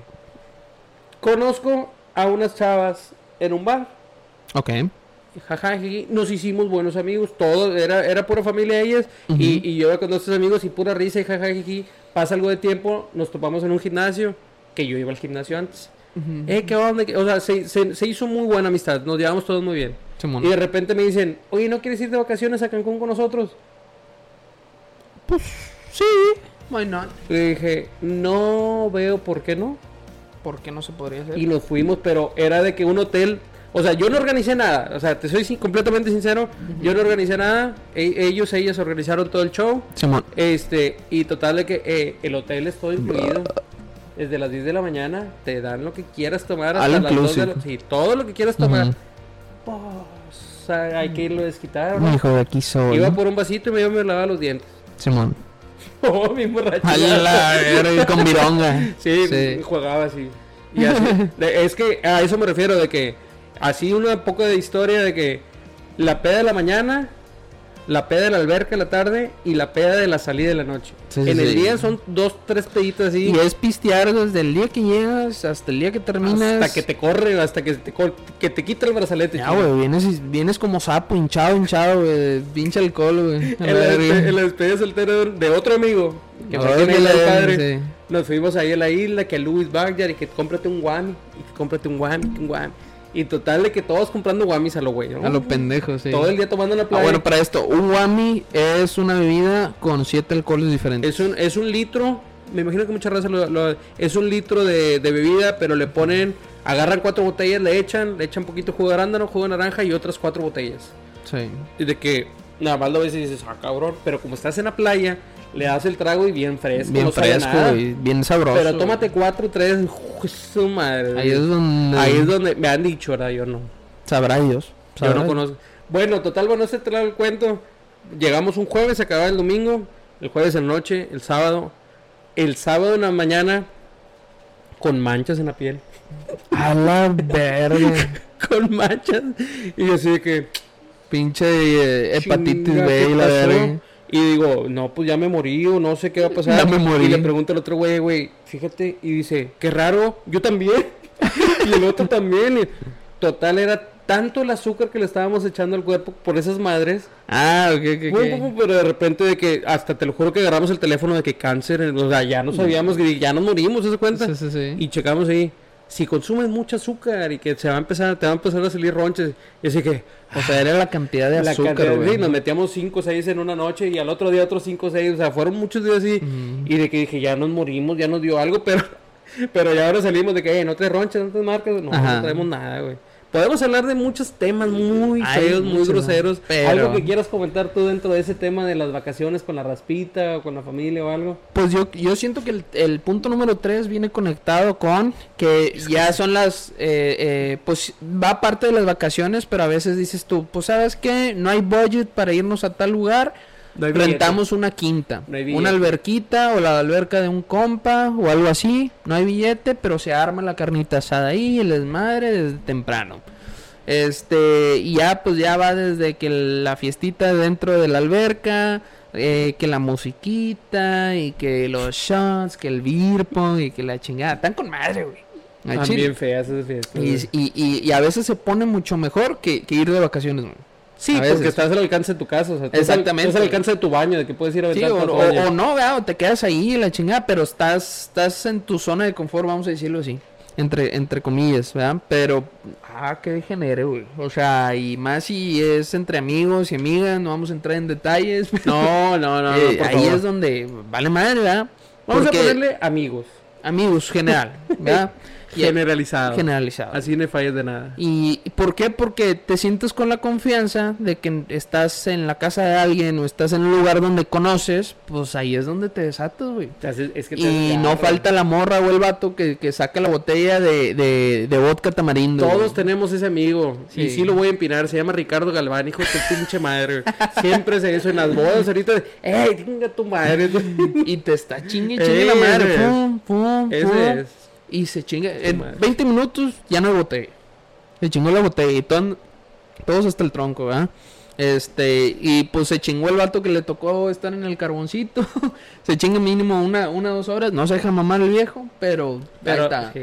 Conozco a unas chavas en un bar. Ok. Jaja, nos hicimos buenos amigos, todo, era, era pura familia de ellas, Ujú. y, y yo con estos amigos y pura risa y jaja, jiji, pasa algo de tiempo, nos topamos en un gimnasio, que yo iba al gimnasio antes. Eh, ¿qué onda? ¿Qué-?" O sea, se, se- se hizo muy buena amistad, nos llevamos todos muy bien. Simón. Y de repente me dicen, oye, ¿no quieres ir de vacaciones a Cancún con nosotros? Sí, why not? Y dije, no veo por qué no. ¿Por qué no se podría hacer? Y nos fuimos, pero era de que un hotel. O sea, yo no organicé nada. O sea, te soy sin- completamente sincero. Yo no organicé nada. E- ellos, ellas organizaron todo el show. Simón. Este, y total de que eh, el hotel es todo incluido. Desde las 10 de la mañana te dan lo que quieras tomar hasta All las 2 de la... Sí, todo lo que quieras tomar. Pues, o sea, hay que irlo a desquitar, ¿no? Hijo de aquí soy. Iba por un vasito y me iba a me lavaba los dientes. Simón. Oh, mi borracho. A la verga, con vironga. Sí, Sí. jugaba así. Y así. Es que a eso me refiero, de que así una poco de historia de que la peda de la mañana, la peda de la alberca en la tarde y la peda de la salida de la noche. Sí, sí, en el sí. día son dos, tres peditas así. Y es pistear desde el día que llegas hasta el día que terminas. hasta que te corre, hasta que te, que te quita el brazalete. Ya, güey, vienes, vienes como sapo, hinchado, hinchado, güey. Pinche alcohol, güey. A En la, la despedida soltera de otro amigo, que fue el padre, nos fuimos ahí a la isla, que Louis Backyard, y que cómprate un guami, y que cómprate un guami, un guami. Y total de que todos comprando guamis a lo güey, ¿no? A lo pendejo, sí. Todo el día tomando en la Ah, playa. bueno, para esto, un wami es una bebida con siete alcoholes diferentes. es, un, es un litro, me imagino que mucha raza lo, lo- es un litro de, de bebida, pero le ponen, agarran cuatro botellas, le echan, le echan poquito jugo de arándano, jugo de naranja y otras cuatro botellas. Sí. Y de que, nada más lo ves y dices, ah, cabrón, pero como estás en la playa, le das el trago y bien fresco, Bien no fresco, güey. Bien sabroso. Pero tómate cuatro, tres, ¡ju- su madre. Ahí es donde. Ahí es donde me han dicho, ¿verdad? Yo no. Sabrá Dios. Yo no conozco. Bueno, total, bueno, se trae el cuento. Llegamos un jueves, se acababa el domingo. El jueves en la noche, el sábado. El sábado en la mañana, con manchas en la piel. A la verga. con manchas. Y yo así de que. Pinche eh, hepatitis B ¿qué y la verga. Y digo, no, pues ya me morí o no sé qué va a pasar. Ya me morí. Y le pregunta al otro güey, güey, fíjate. Y dice, qué raro, yo también. y el otro también. y total, era tanto el azúcar que le estábamos echando al cuerpo por esas madres. Ah, ok, ok, Pero de repente de que, hasta te lo juro que agarramos el teléfono de que cáncer, o sea, ya no sabíamos que ya nos morimos, ¿se cuenta? Sí, sí, sí. Y checamos ahí, si consumes mucho azúcar y que se va a empezar, te va a empezar a salir ronches. Y así que, O sea, era la cantidad de la azúcar, cantidad- güey. sí, nos metíamos 5 o 6 en una noche y al otro día otros 5 o 6, o sea, fueron muchos días así. Y de que dije, ya nos morimos, ya nos dio algo, pero, pero ya ahora salimos de que, "Eh, no te ronches, no te marcas, no, Ajá. no traemos nada, güey. Podemos hablar de muchos temas muy Ay, feos, muy groseros. pero- Algo que quieras comentar tú dentro de ese tema de las vacaciones con la raspita o con la familia o algo. Pues yo, yo siento que el, el punto número 3 viene conectado con que ya son las, eh, eh, pues va parte de las vacaciones, pero a veces dices tú, pues sabes que no hay budget para irnos a tal lugar, No hay billete. rentamos una quinta, No una alberquita o la alberca de un compa o algo así, no hay billete, pero se arma la carnita asada ahí, el desmadre desde temprano. Este, y ya pues ya va desde que la fiestita dentro de la alberca, eh, que la musiquita y que los shots, que el pong y que la chingada, están con madre, güey. Están bien feas esas fiestas. Y, y, y, y a veces se pone mucho mejor que, que ir de vacaciones, güey. Sí, porque estás al alcance de tu casa. O sea, Exactamente. Estás al alcance de tu baño, de que puedes ir a Sí, o, tu o- no, ¿verdad? O te quedas ahí la chingada, pero estás, estás en tu zona de confort, vamos a decirlo así. Entre, entre comillas, ¿verdad? Pero, ah, que degenere, güey. O sea, y más si es entre amigos y amigas, no vamos a entrar en detalles. No, no, no, no, Eh, ahí favor. es donde vale madre, ¿verdad? Vamos Porque- a ponerle amigos. Amigos, general, ¿verdad? Generalizado. Generalizado. Así no fallas de nada. ¿Y por qué? Porque te sientes con la confianza de que estás en la casa de alguien o estás en un lugar donde conoces, pues ahí es donde te desatas, güey. Es que Y no falta la morra o el vato que, que saca la botella de, de, de vodka tamarindo. Todos güey. tenemos ese amigo. Y Sí. lo voy a empinar. Se llama Ricardo Galván, hijo de tu pinche madre. güey. Siempre se hizo en las bodas ahorita. de, ¡Ey, tenga tu madre! Y te está chingue, chingue la madre. Pum, pum, pum. Ese es. Y se chinga. En madre. 20 minutos ya no botella. Se chingó la botella y todo- todos hasta el tronco, ¿verdad? Este, y pues se chingó el vato que le tocó estar en el carboncito. se chinga mínimo una, una dos horas. No se deja mamar el viejo, pero, ahí Pero está. sí,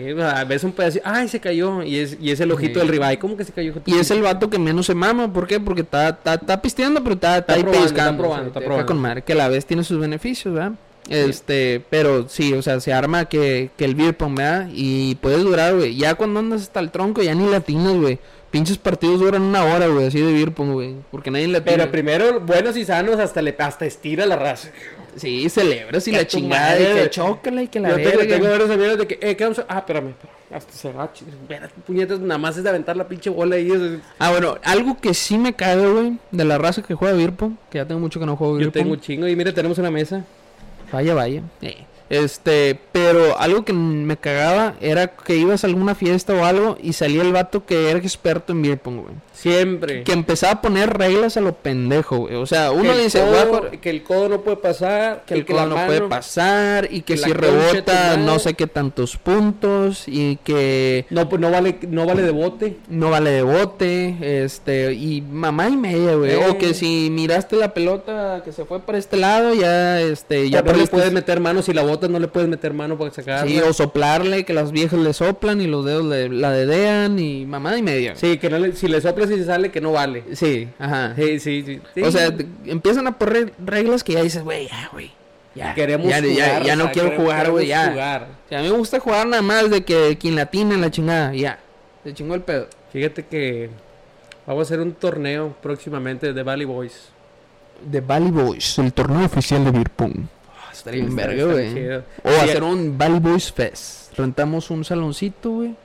ves un pedacito. ¡Ay, se cayó! Y es, y es el ojito Sí. del ribeye. ¿Cómo que se cayó? Y es el vato que menos se mama, ¿por qué? Porque está, está, está pisteando, pero está, está, Está ahí probando, pellizcando, está probando, o sea, está probando. con madre, que a la vez tiene sus beneficios, ¿verdad? Este, pero sí, o sea, se arma que, que el beer pong, ¿verdad? Y puedes durar, güey. Ya cuando andas hasta el tronco, ya ni latinas, güey. Pinches partidos duran una hora, güey, así de beer pong, güey. Porque nadie latina. Pero primero, buenos y sanos, hasta le hasta estira la raza. Sí, celebras y Que la chingada, y madre. que chócala y que la Yo tengo, verga. tengo varios amigos de que, eh, ¿qué vamos a...? Ah, espérame. Hasta se va, espérate, puñetas, nada más es de aventar la pinche bola ahí. es- Ah, bueno, algo que sí me cae, güey, de la raza que juega beer pong, que ya tengo mucho que no juego beer Yo tengo un chingo y mire, tenemos una mesa. Vaya, vaya. Eh, Este, pero algo que me cagaba era que ibas a alguna fiesta o algo y salía el vato que era experto en beer pong, güey. Siempre. Que empezaba a poner reglas a lo pendejo, güey. O sea, uno el dice, codo- que el codo no puede pasar, que el y codo no mano- puede pasar y que que si rebota no sé qué tantos puntos y que No, pues no vale, no vale de bote. no vale de bote, este, y mamá y media, güey. Eh. O que si miraste la pelota que se fue para este lado, ya, este, ya no le puedes meter mano, si la no le puedes meter mano para sacarla. Sí, o soplarle, que las viejas le soplan y los dedos le, la dedean y mamá y media. Sí, que no le- si le soplas y se sale, que no vale. Sí, ajá. Sí, sí, sí. sí. O sea, te- empiezan a poner reglas que ya dices, güey, ya, güey. Ya, queremos ya, jugar. ya, no sea, quiero queremos- jugar, güey, ya. jugar. O sea, a mí me gusta jugar nada más de que quien la tiene la chingada, ya. Se chingó el pedo. Fíjate que vamos a hacer un torneo próximamente de Valley Boys. The Valley Boys, el torneo oficial de beer pong. Estaría bien Está- verga, está güey. chido. O Sí, hacer un Valley Boys Fest. Rentamos un saloncito, güey.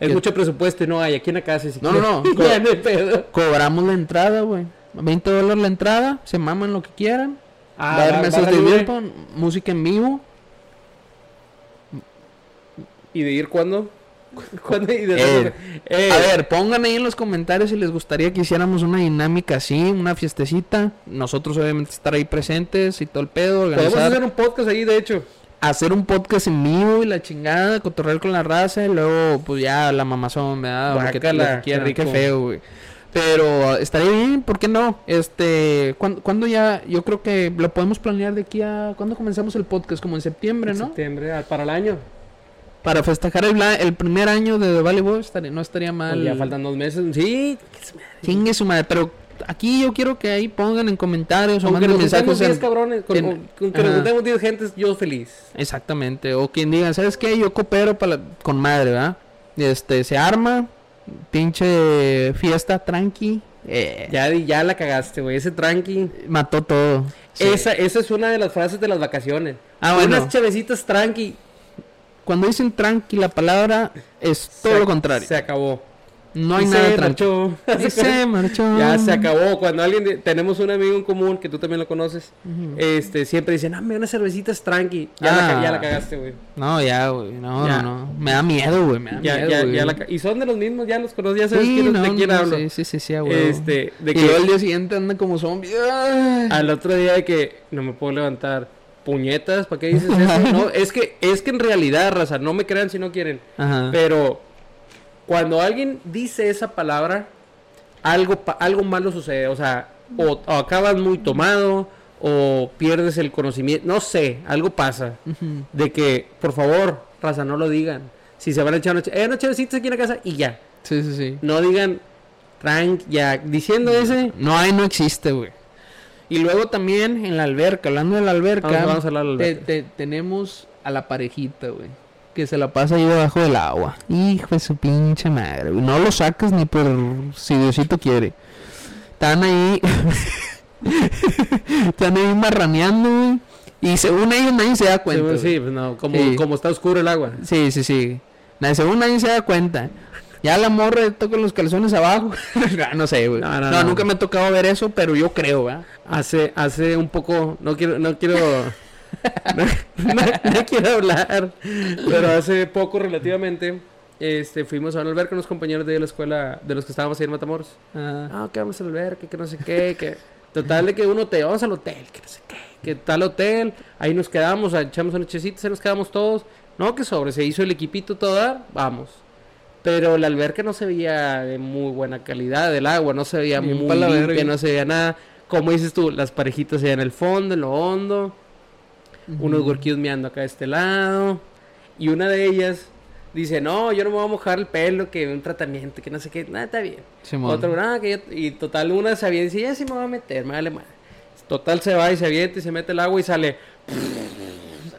Es que- mucho presupuesto y no hay aquí en la casa. Si No, no. Cobramos la entrada, güey. 20 dólares la entrada, se maman lo que quieran. Ah, va a haber bar- mesas de pong, música en vivo. ¿Y de ir cuándo? ¿Cuándo? Y de Eh, Eh, A ver, pongan ahí en los comentarios si les gustaría que hiciéramos una dinámica así, una fiestecita. Nosotros obviamente estar ahí presentes y todo el pedo, Podemos organizar, hacer un podcast ahí, de hecho. hacer un podcast en vivo y la chingada, cotorrear con la raza y luego pues ya la mamazón, ¿verdad? Lo que, lo que qué feo, güey. Pero estaría bien, ¿por qué no? Este, ¿cuándo, cuándo ya? Yo creo que lo podemos planear de aquí a... ¿Cuándo comenzamos el podcast? Como en septiembre, En ¿no? septiembre, ah, para el año. Para festejar el, primer año de The Valley Boy estaría- no estaría mal. Pues ya faltan dos meses. Sí, Chingue su madre, pero aquí yo quiero que ahí pongan en comentarios o manden mensajes. 10 en- cabrones, con, en- con- con que nos ajá. juntemos 10 gentes, yo feliz. Exactamente, o quien diga, ¿sabes qué? Yo coopero para con madre, ¿verdad? Este, se arma, pinche fiesta tranqui, eh, Ya, ya la cagaste, güey. Ese tranqui. mató todo. Sí. Esa, esa es una de las frases de las vacaciones. Ah, bueno. Unas chavecitas tranqui. Cuando dicen tranqui, la palabra es todo se- lo contrario. Se acabó. no hay Y nada se marchó. Y se marchó. Ya se acabó. Cuando alguien de- tenemos un amigo en común que tú también lo conoces, este siempre dicen, "Ah, me unas cervecitas tranqui." Ya, la, Ah. ca- ya la cagaste, güey. No, ya, güey. No, Ya. no, no. Me da miedo, güey. Me da Ya, miedo, ya, güey. ya la y son de los mismos, ya los conoces, ya sabes Sí, quién- no, de quién no, hablo. Sí, sí, sí, sí, huevo. Este, de y que luego al día siguiente anda como zombie. Ay. al otro día de que no me puedo levantar. Puñetas, ¿para qué dices eso? No, es que es que en realidad, raza, no me crean si no quieren, Ajá. pero cuando alguien dice esa palabra, algo algo malo sucede, o sea, o, o acabas muy tomado o pierdes el conocimiento, no sé, algo pasa. De que, por favor, raza, no lo digan. Si se van a echar una, eh, una chavecita aquí en la casa y ya. Sí, sí, sí. No digan, trank, ya. Diciendo ese, No hay, no existe, güey. Y luego también en la alberca, hablando de la alberca, Vamos- vamos a hablar de la te- alberca. te- tenemos a la parejita, güey. Que se la pasa ahí debajo del agua. Hijo de su pinche madre, güey. No lo sacas ni por si Diosito quiere. Están ahí. Están ahí marraneando, güey. Y según ellos nadie se da cuenta. según- güey. sí, pues no, como, Sí. como está oscuro el agua. Sí, sí, sí. Según nadie se da cuenta. Ya la morra toca los calzones abajo. Ah, no sé, güey. No, No, no, no. nunca me ha tocado ver eso, pero yo creo, ¿verdad? Hace, hace un poco, no quiero, no quiero, no, quiero hablar, pero hace poco relativamente, este, fuimos a una alberca con unos compañeros de la escuela, de los que estábamos ahí en Matamoros. Ah, Ah, que vamos al alberca, que no sé qué, que total de que uno te vamos al hotel, que no sé qué, que tal hotel, ahí nos quedamos, echamos una checita, ahí nos quedamos todos. No, que sobre, se hizo el equipito todo, dar, vamos. Pero la alberca no se veía de muy buena calidad, el agua no se veía Bien muy limpia, no se veía nada. Como dices tú, las parejitas allá en el fondo, en lo hondo, unos gorquillos meando acá de este lado. Y una de ellas dice, no, yo no me voy a mojar el pelo, que un tratamiento, que no sé qué, nada, está bien. Simón. Otro, "Ah, que yo-" y total, una se avienta y dice, ya sí me voy a meter, me vale madre. Total se va y se avienta y se mete el agua y sale.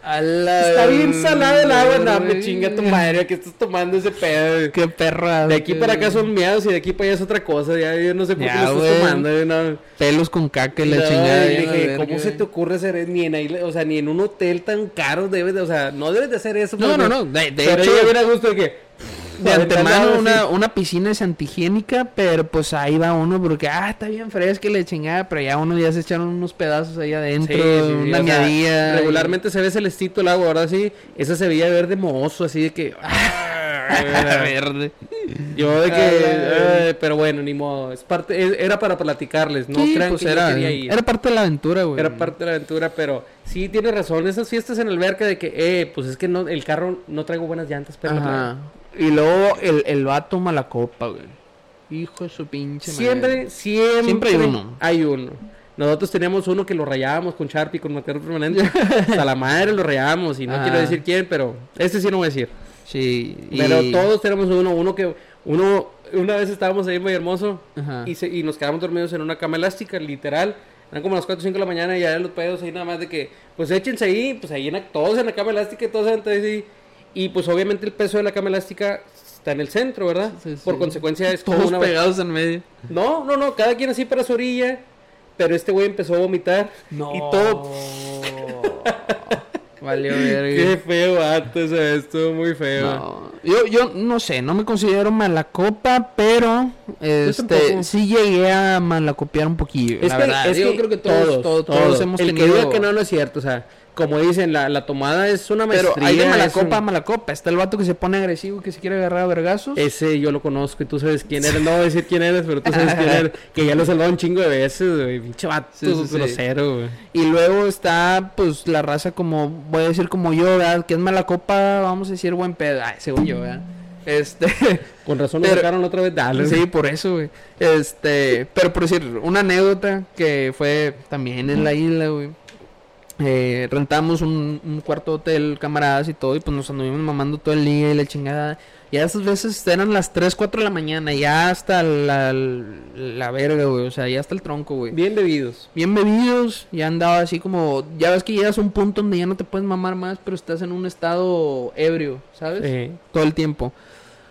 La Está bien salada el agua, no, me chinga tu madre, que estás tomando ese pedo. Qué perra. De aquí para acá son miados y de aquí para allá es otra cosa. Ya yo no sé por qué lo estás tomando. no. Pelos con caca y la No, chingada. y dije, ¿cómo se te ocurre hacer eso? Ni en ahí, o sea, ni en un hotel tan caro debes de, o sea, no debes de hacer eso. No, porque- no, no. De, de pero hecho, ella viene a gusto de que. De antemano una, una piscina es antihigiénica, pero pues ahí va uno porque, ah, está bien fresca y la chingada, pero ya uno ya se echaron unos pedazos ahí adentro, Sí, sí, sí, una miadilla. y- Regularmente se ve celestito el agua, ahora sí. Esa se veía verde mohoso, así de que. ah, verde. Yo de que. Eh, pero bueno, ni modo. Es parte, era para platicarles, no Sí, crean pues que era, yo quería ir. era parte de la aventura, güey. Era parte de la aventura, pero sí tiene razón. Esas fiestas en alberca de que, eh, pues es que no, el carro no traigo buenas llantas, pero. Ajá. Y luego el, el vato mala copa, güey. Hijo de su pinche madre. Siempre, siempre, Siempre hay uno. Hay uno. Nosotros teníamos uno que lo rayábamos con Sharpie, con marcador permanente. Hasta la madre lo rayábamos y no Ah. quiero decir quién, pero este sí no voy a decir. Sí. y- Pero todos tenemos uno, uno que, uno, una vez estábamos ahí muy hermoso Ajá. y, se- y nos quedamos dormidos en una cama elástica, literal. Eran como las 4 o 5 de la mañana y ya los pedos ahí nada más de que, pues échense ahí, pues ahí en todos en la cama elástica y todos entonces ahí. Y pues obviamente el peso de la cama elástica está en el centro, ¿verdad? Sí, sí. Por consecuencia es como Todos una... pegados en medio. No, no, no, cada quien así para su orilla. Pero este güey empezó a vomitar. No. Y todo. Valió Qué verga. feo vato, o sea, estuvo muy feo. No. Yo, yo no sé, no me considero mala copa, pero este sí llegué a malacopiar un poquillo. Es la que, verdad. es Yo que creo que todos, todos, todos hemos El tenido. que diga que no, no es cierto. O sea, como dicen, la, la tomada es una pero maestría. hay de mala un- mala copa. Está el vato que se pone agresivo que se quiere agarrar a vergazos. Ese yo lo conozco y tú sabes quién eres. No voy a decir quién eres, pero tú sabes quién eres. Que ya lo salvado un chingo de veces, güey. Pinche vato sí, sí. grosero, güey. Y luego está, pues, la raza como, voy a decir como yo, ¿verdad? Que es mala copa, vamos a decir buen pedo. Ay, según yo, ¿verdad? Este, Con razón lo Pero- sacaron otra vez. Dale. sí, por eso, güey. Este, pero por decir, una anécdota que fue también en la isla, güey. Eh, rentamos un, un cuarto de hotel, camaradas y todo, y pues nos anduvimos mamando todo el día y la chingada. Y a esas veces eran las 3, 4 de la mañana, ya hasta la, la verga, güey, o sea, ya hasta el tronco, güey. Bien bebidos. Bien bebidos, ya andaba así como, ya ves que llegas a un punto donde ya no te puedes mamar más, pero estás en un estado ebrio, ¿sabes? Sí. Todo el tiempo.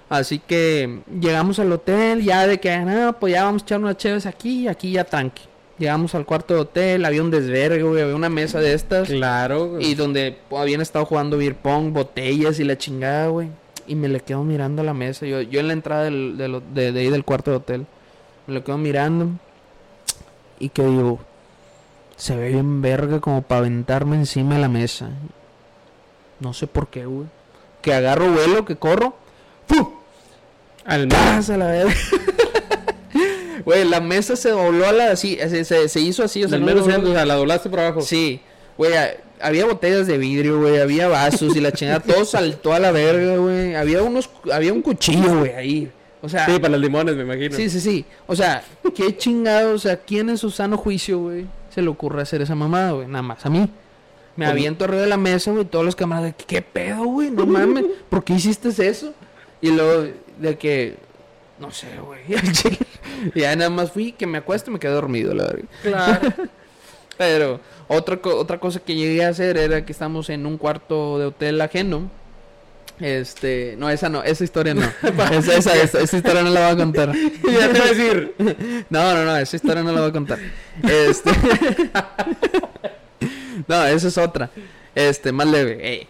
Así que llegamos al hotel, ya de que, no, pues ya vamos a echar unas chéves aquí, aquí ya tranqui. Llegamos al cuarto de hotel, había un desvergue, güey, había una mesa de estas. Claro. güey. Y donde habían estado jugando beer pong, botellas y la chingada, güey. Y me le quedo mirando a la mesa. Yo, yo en la entrada del, del- de, de ahí del cuarto de hotel. Me le quedo mirando. Y que digo, se ve bien verga como para aventarme encima de la mesa. No sé por qué, güey. Que agarro vuelo, que corro. ¡Fu! Al ¡Paz a la verga! Güey, la mesa se dobló a la así, se, se, se hizo así, o sea, del no o sea, la doblaste por abajo. Sí, güey, había botellas de vidrio, güey, había vasos y la chingada, todo saltó a la verga, güey. Había unos, había un cuchillo, güey, ahí. O sea, Sí, para los limones, me imagino. sí, sí, sí. O sea, qué chingado, o sea, ¿quién en su sano juicio, güey, se le ocurre hacer esa mamada, güey? Nada más a mí. Me Pues- aviento arriba de la mesa, güey, todos los camaradas, ¿qué, qué pedo, güey? No mames, ¿por qué hiciste eso? Y luego, de que, no sé, güey, ya nada más fui, que me acuesto y me quedé dormido, la verdad. Claro. Pero otra, co- otra cosa que llegué a hacer era que estamos en un cuarto de hotel ajeno. Este, no, esa no, esa historia no. esa, esa, esa, esa historia no la voy a contar. ya te iba a decir. No, no, no, esa historia no la voy a contar. Este. no, esa es otra. Este, más leve. Ey.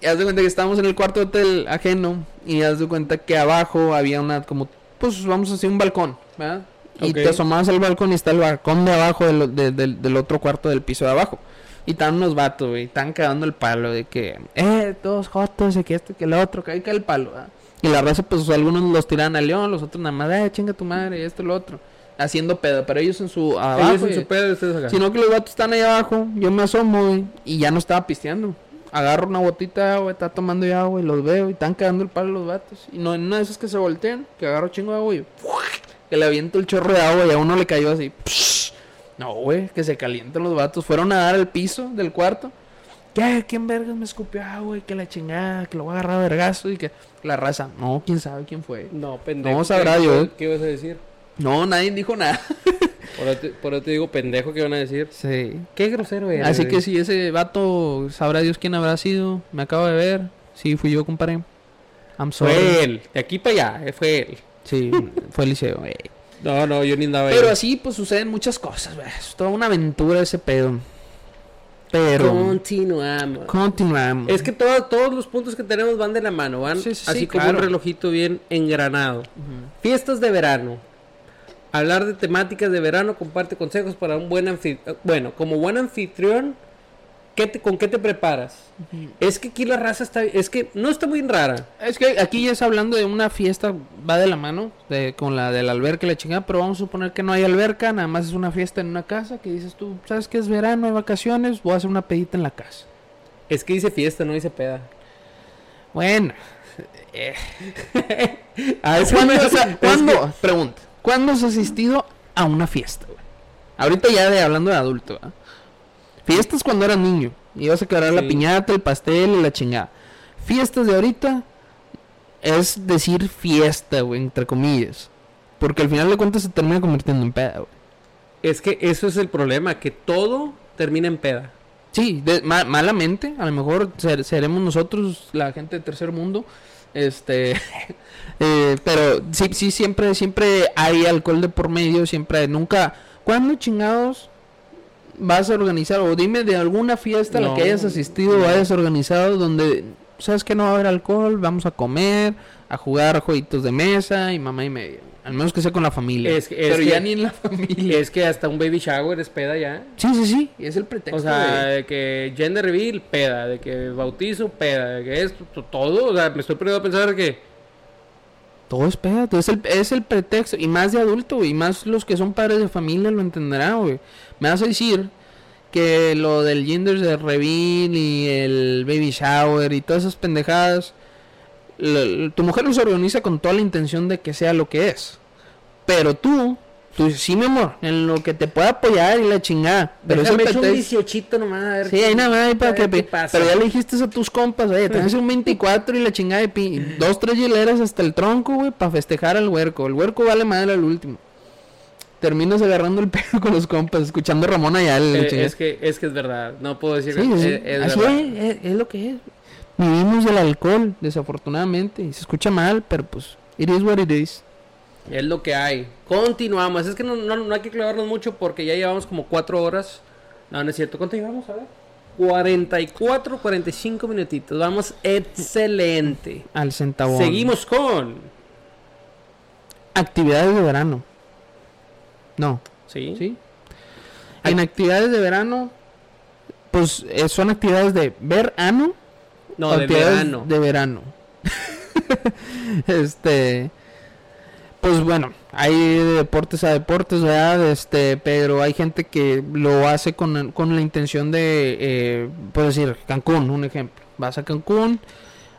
Y haz de cuenta que estábamos en el cuarto de hotel ajeno. Y haz de cuenta que abajo había una, como, pues vamos a decir, un balcón, ¿verdad? Y te asomabas al balcón y está el balcón de abajo del, de- del- del otro cuarto del piso de abajo. Y estaban unos vatos, güey, estaban cagando el palo de que, eh, todos jotos, y que esto, y que el otro, que ahí cae el palo, ¿verdad? Y la raza, pues algunos los tiraban a león, los otros nada más, eh, chinga tu madre, y esto y lo otro. Haciendo pedo, pero ellos en su abajo. Ellos en y- su pedo, ustedes acá. Sino que los vatos están ahí abajo, yo me asomo, güey, y ya no estaba pisteando. Agarro una botita de agua, está tomando ya agua y los veo y están cagando el palo los vatos. Y no en una de esas que se voltean, que agarro chingo de agua y que le aviento el chorro de agua y a uno le cayó así. No, güey, que se calientan los vatos. Fueron a dar al piso del cuarto. ¿Qué? ¿Quién verga me escupió agua? Y que la chingada, que lo voy a agarrar a vergazo y que la raza. No, quién sabe quién fue. No, pendejo. No sabrá ¿Qué- Dios. ¿Qué ibas a decir? No, nadie dijo nada. Por eso te, por eso te digo pendejo que van a decir. Sí. Qué grosero eres. Así güey. que si ese vato sabrá Dios quién habrá sido, me acabo de ver. Sí, fui yo, compadre. I'm sorry. Fue él. De aquí para allá, eh, fue él. Sí, fue Eliseo. eh. No, no, yo ni andaba Pero ahí. así pues suceden muchas cosas, güey. Es toda una aventura ese pedo. Pero Continuamos. continuamos. Es que todos, todos los puntos que tenemos van de la mano, van Sí, sí, sí, así como claro. un relojito bien engranado. Fiestas de verano. Hablar de temáticas de verano, comparte consejos para un buen anfitrión. Bueno, como buen anfitrión, ¿qué te- ¿con qué te preparas? Es que aquí la raza está... Es que no está muy rara. Es que aquí ya es hablando de una fiesta, va de la mano, de, con la del alberca y la chingada, pero vamos a suponer que no hay alberca, nada más es una fiesta en una casa, que dices tú, ¿sabes qué es verano, hay vacaciones? Voy a hacer una pedita en la casa. Es que dice fiesta, no dice peda. Bueno. eh, A eso ¿Cuándo, me- o sea, es ¿cuándo- pregunta, ¿cuándo has asistido a una fiesta, güey? Ahorita ya de hablando de adulto, ¿ah? Fiestas cuando eras niño, ibas a quebrar la piñata, el pastel y la chingada. Fiestas de ahorita es decir fiesta, güey, entre comillas. Porque al final de cuentas se termina convirtiendo en peda, güey. Es que eso es el problema, que todo termina en peda. Sí, de- ma- malamente, a lo mejor ser- seremos nosotros la gente de tercer mundo, este, eh, pero sí, sí, siempre, siempre hay alcohol de por medio, siempre, hay- nunca, ¿cuándo chingados vas a organizar, o dime de alguna fiesta a la que hayas asistido o hayas organizado donde, sabes que no va a haber alcohol, vamos a comer, a jugar jueguitos de mesa y mamá y media, al menos que sea con la familia, Es es pero que- ya ni en la familia. Es que hasta un baby shower es peda ya. Sí, sí, sí, y es el pretexto O sea, de- de que gender reveal, peda, de que bautizo, peda, de que esto, to- todo, o sea, me estoy poniendo a pensar que Todo es pedo, es el, es el pretexto, y más de adulto, güey, y más los que son padres de familia lo entenderán, güey. Me vas a decir que lo del gender de reveal y el baby shower y todas esas pendejadas, lo- tu mujer los organiza con toda la intención de que sea lo que es. Pero tú, Tú dices, sí, mi amor, en lo que te pueda apoyar y la chingada. Pero Déjame eso te- un 18 nomás, a ver. Sí, ahí nada más para que... Pero ya le dijiste a tus compas, oye, tenés un 24 y la chingada de pi... Dos, tres hileras hasta el tronco, güey, para festejar al huerco. El huerco vale madre al último. Terminas agarrando el pedo con los compas, escuchando a Ramón allá. el Eh, es, que, es que es verdad, no puedo decir Sí, que sí, es, es así verdad. es, es, es lo que es. Vivimos del alcohol, desafortunadamente, y se escucha mal, pero pues, it is what it is. Es lo que hay. Continuamos. Es que no, no, no hay que clavarnos mucho porque ya llevamos como cuatro horas. No, no es cierto. ¿Cuánto llevamos? A ver. 44, 45 minutitos. Vamos excelente. Al centavo. Seguimos con... Actividades de verano. No, ¿Sí? ¿sí? En actividades de verano, pues eh, son actividades de verano. No, de verano. De verano. este. Pues bueno, hay de deportes a deportes, ¿verdad? Este, pero hay gente que lo hace con, con la intención de, eh, puedo decir, Cancún, un ejemplo. Vas a Cancún,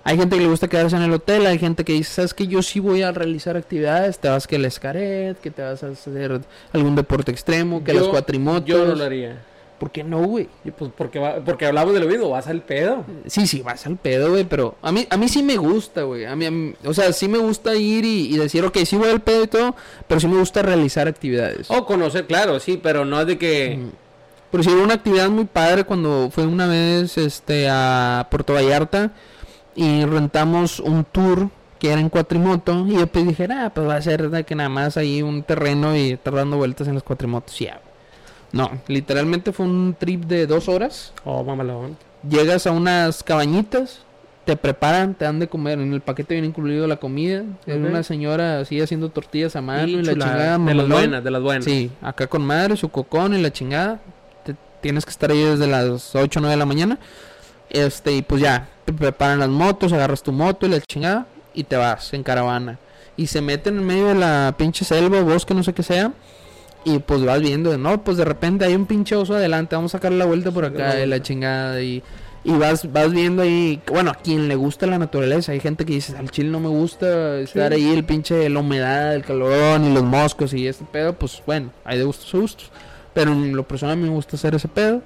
hay gente que le gusta quedarse en el hotel, hay gente que dice, ¿sabes que Yo sí voy a realizar actividades, te vas que el escaret, que te vas a hacer algún deporte extremo, que Yo- las cuatrimotos. Yo no lo haría. ¿Por qué no, güey? Pues porque, va- porque hablamos de lo mismo. Vas al pedo. Sí, sí, vas al pedo, güey, pero a mí, a mí sí me gusta, güey. A mí, a mí- o sea, sí me gusta ir y, y decir, ok, sí voy al pedo y todo, pero sí me gusta realizar actividades. O conocer, claro, sí, pero no es de que... Pero sí hubo una actividad muy padre cuando fue una vez este a Puerto Vallarta y rentamos un tour que era en cuatrimoto y yo pues dije, ah, pues va a ser de que nada más ahí un terreno y estar dando vueltas en las cuatrimotos. Ya. No, literalmente fue un trip de dos horas. Oh, mamalón. Llegas a unas cabañitas, te preparan, te dan de comer. En el paquete viene incluido la comida. Es una señora así haciendo tortillas a mano y, Y la chingada. de las buenas, de las buenas. Sí, acá con madre, su cocón y la chingada. Te- tienes que estar ahí desde las 8 o 9 de la mañana. Este, y pues ya, te preparan las motos, agarras tu moto y la chingada y te vas en caravana. Y se meten en medio de la pinche selva, bosque, no sé qué sea. Y pues vas viendo, no, pues de repente hay un pinche oso adelante, vamos a sacar la vuelta por acá y la chingada. Y, y vas, vas viendo ahí, bueno, a quien le gusta la naturaleza, hay gente que dice, al chile no me gusta estar ahí, el pinche, la humedad, el calorón y los moscos y este pedo, pues bueno, hay de gustos a gustos. Pero en lo personal a mí me gusta hacer ese pedo.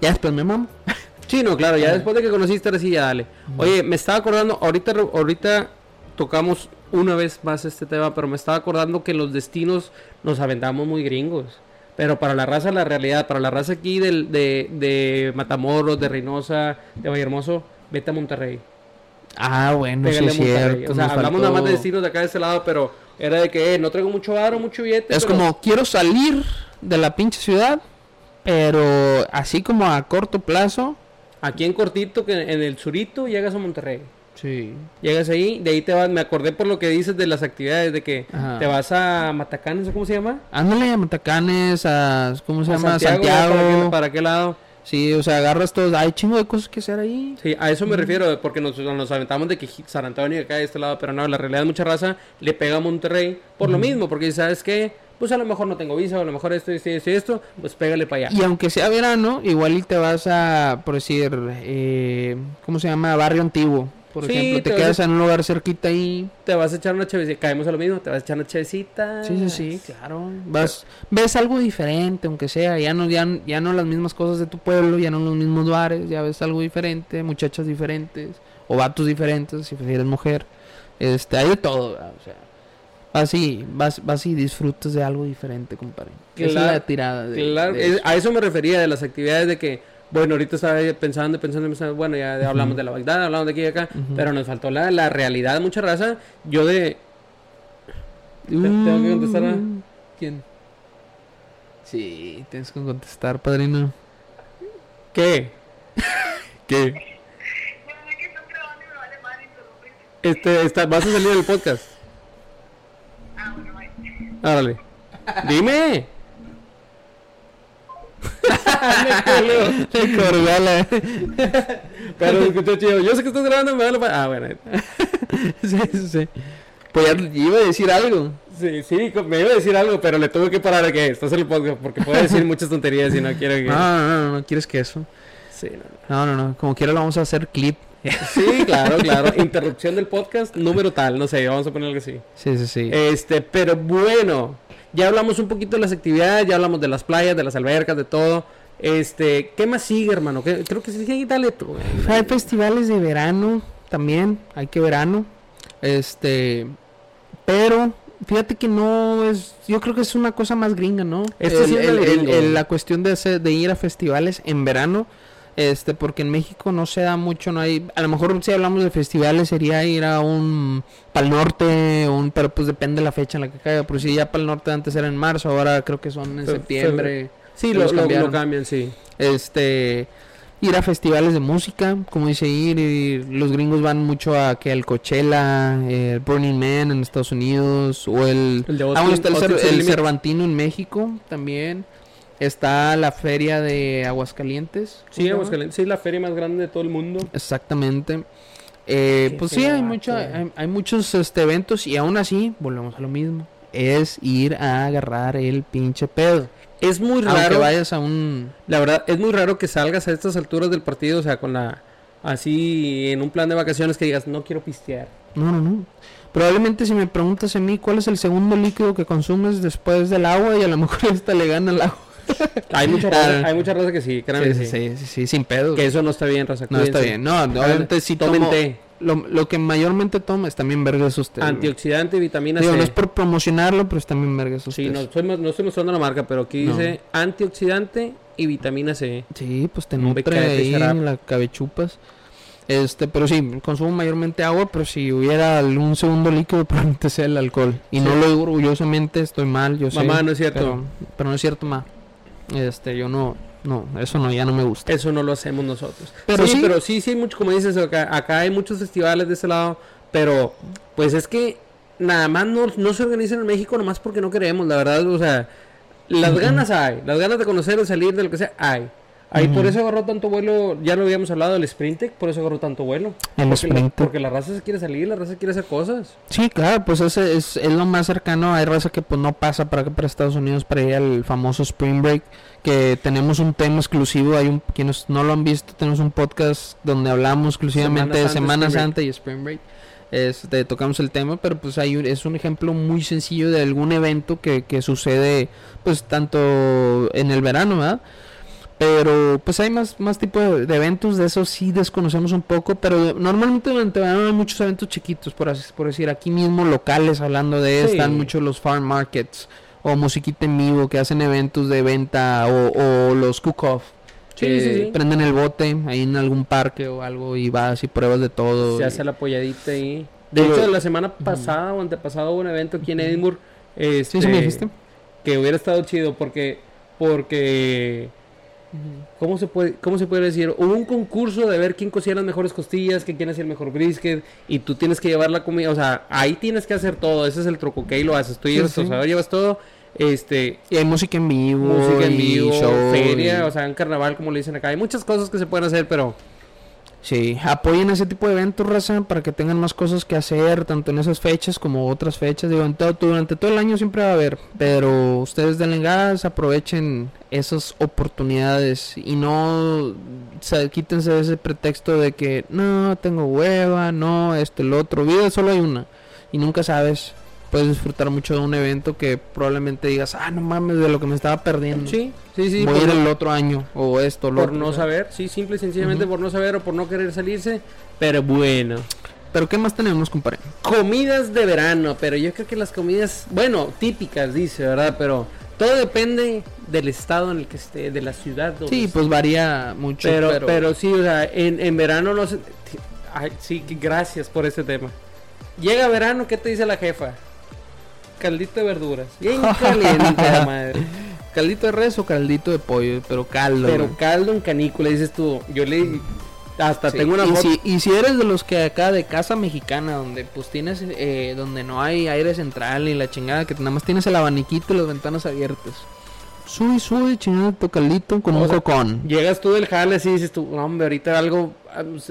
Ya después me mamo. Sí, no, claro, ya Ah. después de que conociste, ahora sí, ya dale. Oye, me estaba acordando, ahorita, ahorita tocamos una vez más este tema, pero me estaba acordando que los destinos nos aventamos muy gringos. Pero para la raza, la realidad, para la raza aquí del, de, de Matamoros, de Reynosa, de Vallehermoso, vete a Monterrey. Ah, bueno, sí Pégale Monterrey. cierto. o sea, hablamos faltó- nada más de destinos de acá de este lado, pero era de que eh, no traigo mucho varo, mucho billete. Es pero- como, quiero salir de la pinche ciudad, pero así como a corto plazo. Aquí en cortito, que en el surito, llegas a Monterrey. Sí. Llegas ahí, de ahí te vas, me acordé por lo que dices de las actividades, de que Ajá. te vas a Matacanes, ¿o ¿cómo se llama? Ándale a Matacanes, a. ¿Cómo se A llama? Santiago, Santiago. ¿para qué, para qué lado? Sí, o sea, agarras todos. Hay chingo de cosas que hacer ahí. Sí, a eso me refiero, porque nos, nos aventamos de que San Antonio acá de este lado, pero no, la realidad mucha raza le pega a Monterrey por lo mismo, porque sabes que, pues a lo mejor no tengo visa, o a lo mejor esto, esto, esto, y esto, pues pégale para allá. Y aunque sea verano, igual y te vas a, por decir, eh, ¿cómo se llama? Barrio Antiguo. Por Sí, ejemplo, te, quedas a- en un lugar cerquita ahí. Te vas a echar una chevecita, caemos a lo mismo, te vas a echar una chevecita. Sí, sí, sí, claro. Vas, ves algo diferente, aunque sea, ya no, ya, ya no las mismas cosas de tu pueblo, ya no los mismos bares, ya ves algo diferente, muchachas diferentes, o vatos diferentes, si eres mujer. Este, hay de todo, ¿verdad? o sea. Vas y, vas, vas y disfrutas de algo diferente, compadre. Esa es Claro, la tirada de, Claro, de es- eso. a eso me refería de las actividades de que, bueno, ahorita estaba pensando, pensando, pensando, bueno, ya hablamos de la Bagdad, hablamos de aquí y acá, pero nos faltó la, la realidad, mucha raza. Yo de, Te- tengo que contestar a- Mm, ¿Quién? Sí, tienes que contestar, padrino. ¿qué? ¿Qué? Este, está, vas a salir del podcast. Árale. Dime. Le colgó la- Pero escuché chido. Yo sé que estás grabando, me vale pa- Ah, bueno. sí, sí, sí. Pues ya iba a decir algo. Sí, sí, me iba a decir algo, pero le tuve que parar a que estás en el podcast porque puede decir muchas tonterías y no quiero que. No, no, no, no, no quieres que eso. Sí, no, No, no, no. Como quiera lo vamos a hacer clip. Sí, claro, claro. Interrupción del podcast, número tal, no sé, vamos a poner algo así. Sí, sí, sí. Este, pero bueno, Ya hablamos un poquito de las actividades, ya hablamos de las playas, de las albercas, de todo. Este, ¿qué más sigue, hermano? ¿Qué- creo que sí, dale tú. Hay festivales de verano también, hay que verano. Este, pero fíjate que no es, yo creo que es una cosa más gringa, ¿no? Este El- sí es el- la cuestión de, hacer- de ir a festivales en verano. Este, porque en México no se da mucho, no hay, a lo mejor si hablamos de festivales sería ir a un, para el norte, un, pero pues depende de la fecha en la que caiga, pero si ya para el norte antes era en marzo, ahora creo que son en Fe- septiembre. Sí, los lo- lo cambiaron. cambian, sí. Este, ir a festivales de música, como dice ir, y los gringos van mucho a que el Coachella, el Burning Man en Estados Unidos, o el, El de ah, bueno, Austin- está el, Austin el. Cervantino en México también, está la feria de Aguascalientes. ¿cómo Sí? Aguascalientes, sí, la feria más grande de todo el mundo. Exactamente. Eh, pues sí, hay, güey. hay, hay muchos este, eventos y aún así, volvemos a lo mismo, es ir a agarrar el pinche pedo. Es muy Aunque raro, vayas a un... la verdad, es muy raro que salgas a estas alturas del partido, o sea, con la, así, en un plan de vacaciones que digas, no quiero pistear. No, no, no. Probablemente si me preguntas a mí cuál es el segundo líquido que consumes después del agua y a lo mejor hasta le gana el agua. Hay mucha raza, hay mucha raza que sí, créanme Sí, sí, sin pedo. Que eso no está bien, raza. No está bien. No, obviamente sí Tomen té, Lo, lo que mayormente tomo es también vergas usted. antioxidante, vitamina Digo, C. no es por promocionarlo, pero es también vergas usted. Sí, no, soy, no estoy mostrando la marca, pero aquí No. dice antioxidante y vitamina C. Sí, pues te nutre ahí será. la cabechupas. Este, pero sí, consumo mayormente agua, pero si hubiera un segundo líquido, probablemente sea el alcohol. Y Sí. no lo digo orgullosamente, estoy mal, yo sé. Mamá, no es cierto. Pero, pero no es cierto, ma. Este, yo no, no, eso no, ya no me gusta. Eso no lo hacemos nosotros. Pero sí, sí. pero sí, sí, hay mucho, como dices, acá, acá hay muchos festivales de ese lado, pero pues es que nada más no, no se organizan en México nomás porque no queremos, la verdad, o sea, las ganas hay, las ganas de conocer, de salir, de lo que sea, hay. Ahí por Ujú. eso agarró tanto vuelo, ya lo habíamos hablado del Sprintec, por eso agarró tanto vuelo. El porque, la, porque la raza se quiere salir, la raza quiere hacer cosas. Sí, claro, pues ese es, es lo más cercano. Hay raza que pues no pasa para para Estados Unidos, para ir al famoso Spring Break. Que tenemos un tema exclusivo. Hay un, quienes no lo han visto, tenemos un podcast donde hablamos exclusivamente Semana de Semana. Santa y Spring Break. Este, tocamos el tema, pero pues hay un- es un ejemplo muy sencillo de algún evento que, que sucede, pues tanto en el verano, ¿verdad? Pero pues hay más, más tipo de, de eventos, de eso sí desconocemos un poco, pero normalmente durante verano hay muchos eventos chiquitos, por, así, por decir, aquí mismo locales hablando de, Sí. están muchos los farm markets o musiquita en vivo que hacen eventos de venta o, o los cook-off. Sí, que sí, sí. Prenden el bote ahí en algún parque o algo y vas y pruebas de todo. Se y- hace la polladita ahí. De Digo- hecho, la semana pasada o antepasada hubo un evento aquí en Edinburgh. Este, Sí, sí me dijiste. Que hubiera estado chido porque. Porque. ¿Cómo se puede, cómo se puede decir? Hubo un concurso de ver quién cocía las mejores costillas, que quién hacía el mejor brisket, y tú tienes que llevar la comida, o sea, ahí tienes que hacer todo, ese es el truco, que ahí lo haces, tú Sí, llevas, sí. o sea, llevas todo, este, Y hay música en vivo. música en vivo, show feria, y- o sea, en carnaval, como le dicen acá, hay muchas cosas que se pueden hacer, pero Sí, apoyen ese tipo de eventos, raza, para que tengan más cosas que hacer, tanto en esas fechas como otras fechas. Digo, todo- durante todo el año siempre va a haber, pero ustedes denle gas, aprovechen esas oportunidades y no se, quítense ese pretexto de que no, tengo hueva, no, esto, el otro. Vida solo hay una y nunca sabes. Puedes disfrutar mucho de un evento que probablemente digas, ah, no mames, de lo que me estaba perdiendo. sí, sí, sí, Voy a ir el otro año, o esto, lo por otro, no saber, sí, simple y sencillamente por no saber o por no querer salirse, pero bueno. Pero ¿qué más tenemos, compadre? Comidas de verano, pero yo creo que las comidas, bueno, típicas, dice, ¿verdad? Pero todo depende del estado en el que esté, de la ciudad. donde Sí, esté. pues varía mucho, pero, pero, pero, sí, o sea, en, en verano no sé. Ay, sí, gracias por este tema. Llega verano, ¿qué te dice la jefa? Caldito de verduras. Bien caliente, la madre. caldito de res o caldito de pollo, pero caldo. Pero güey. caldo en canícula, dices tú. Yo le. Hasta Sí, tengo una y si, y si eres de los que acá de casa mexicana, donde pues tienes, eh, donde no hay aire central ni la chingada, que nada más tienes el abaniquito y las ventanas abiertas. Sube, sube, chingada tu caldito con O un sea, cocón. Llegas tú del jale así y dices tú, no, hombre, ahorita algo,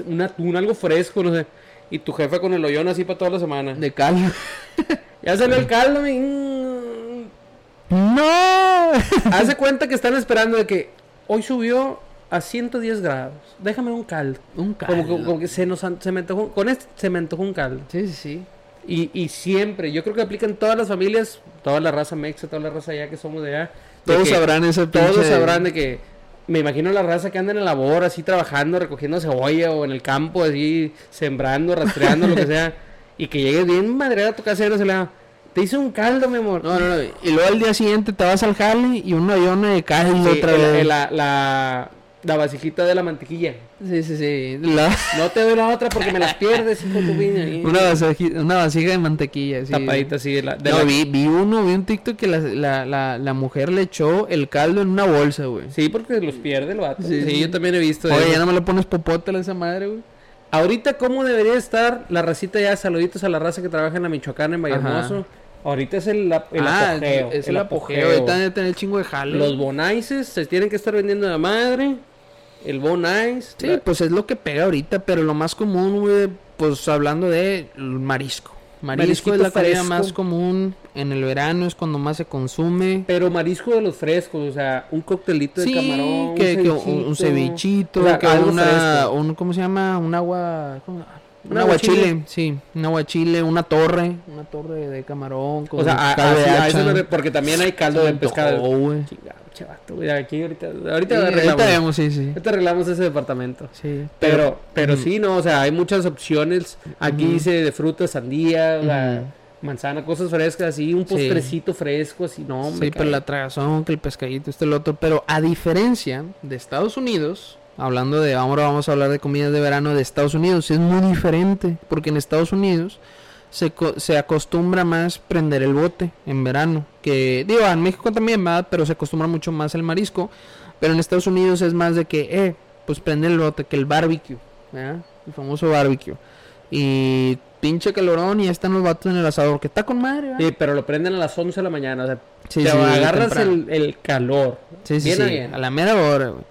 un atún, algo fresco, no sé. Y tu jefa con el hoyón así para toda la semana. De caldo. Ya salió el caldo, mi. mm. ¡No! Hace cuenta que están esperando de que hoy subió a 110 grados. Déjame un caldo. un caldo. Como, que- como que se nos se me antojó, con este se me antojó un caldo. Sí, sí, sí. Y, y siempre, yo creo que aplican todas las familias, toda la raza mexa, toda la raza allá que somos de allá. Todos sabrán ese Todos sabrán de que me imagino la raza que anda en la labor, así trabajando, recogiendo cebolla o en el campo, así sembrando, rastreando, lo que sea, y que llegues bien madre a tu no se le da, Te hice un caldo, mi amor. No, no, no. Y luego al día siguiente te vas al jale y una aviona de caldo Sí, otra el- vez. el- la, la, la vasijita de la mantequilla. Sí, sí, sí. La- No te doy la otra porque me las pierdes, hijo tu. Una, vasiji- una vasija de mantequilla. Sí. tapadita así de la. de no, la- vi, vi uno, vi un TikTok que la, la, la, la mujer le echó el caldo en una bolsa, güey. Sí, porque los pierde el vato. Sí, Sí, sí. yo también he visto. Oye, eso. ya no me le pones popote a esa madre, güey. Ahorita, ¿cómo debería estar la racita ya? Saluditos a la raza que trabaja en la Michoacana, en Vallehermoso. Ahorita es el, el ah, apogeo. es el apogeo. Ahorita debe tener chingo de jale. Los bonaices se tienen que estar vendiendo de madre. El bonais. Sí, pues es lo que pega ahorita, pero lo más común, güey, pues hablando de el marisco. Es la comida más común en el verano, es cuando más se consume. Pero marisco de los frescos, o sea, un coctelito de Sí, camarón. que, un que un, un cevichito, O sea, que algo una, fresco. un, ¿cómo se llama? Un agua, ¿cómo? Un aguachile, sí, un aguachile, una torre, una torre de camarón con O sea, a- así- a eso re- porque también hay caldo de pescado. güey. Chingado, che, vato, güey, aquí ahorita, Sí, ahorita ahorita arreglamos. vemos, sí, sí. Ahorita arreglamos ese departamento. sí Pero, pero Ujú. sí, no, o sea, hay muchas opciones. Aquí dice de frutas, sandía, Ujú. manzana, cosas frescas, así, un Sí. postrecito fresco, así, no, Sí, me pero la tragazón, que el pescadito, este, el otro. Pero a diferencia de Estados Unidos, hablando de, ahora vamos a hablar de comidas de verano de Estados Unidos, es muy diferente. Porque en Estados Unidos se, se acostumbra más prender el bote en verano. Que, digo, en México también, ¿verdad? Pero se acostumbra mucho más el marisco. Pero en Estados Unidos es más de que, eh, pues prende el bote, que el barbecue, ¿verdad? El famoso barbecue. Y pinche calorón y ya están los vatos en el asador, que está con madre, ¿verdad? Sí, pero lo prenden a las 11 de la mañana, o sea, Sí, te sí, agarras el, el calor. Sí, sí, bien sí, a bien. a la mera hora, güey.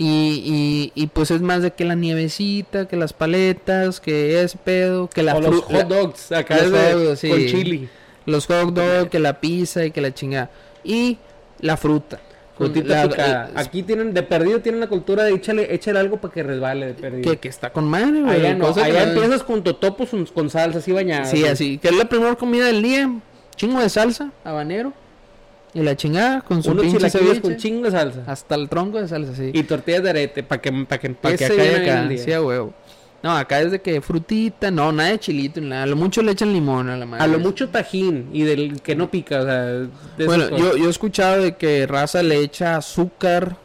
Y, y, y pues es más de que la nievecita, que las paletas, que ese pedo, que la o los hot dogs, acá los de- dogs, sí. con chili. los hot dogs, que la pizza y que la chingada. Y la fruta. Frutita La- picada. la- Aquí tienen, de perdido tienen la cultura de échale, échale algo para que resbale de perdido. que, que está con madre, güey. allá no, que allá empiezas con totopos con, con salsa así bañada. Sí, así. Que es la primera comida del día. Chingo de salsa, habanero. Y la chingada con su Unos pinche ceviche. con chingo salsa. Hasta el tronco de salsa, sí. Y tortillas de arete para que, para que Pa' que acá y acá, sí, a huevo. No, acá es de que frutita, no, nada de chilito, nada. A lo mucho le echan limón a la madre. A lo mucho tajín y del que no pica, o sea, de Bueno, yo, yo he escuchado de que raza le echa azúcar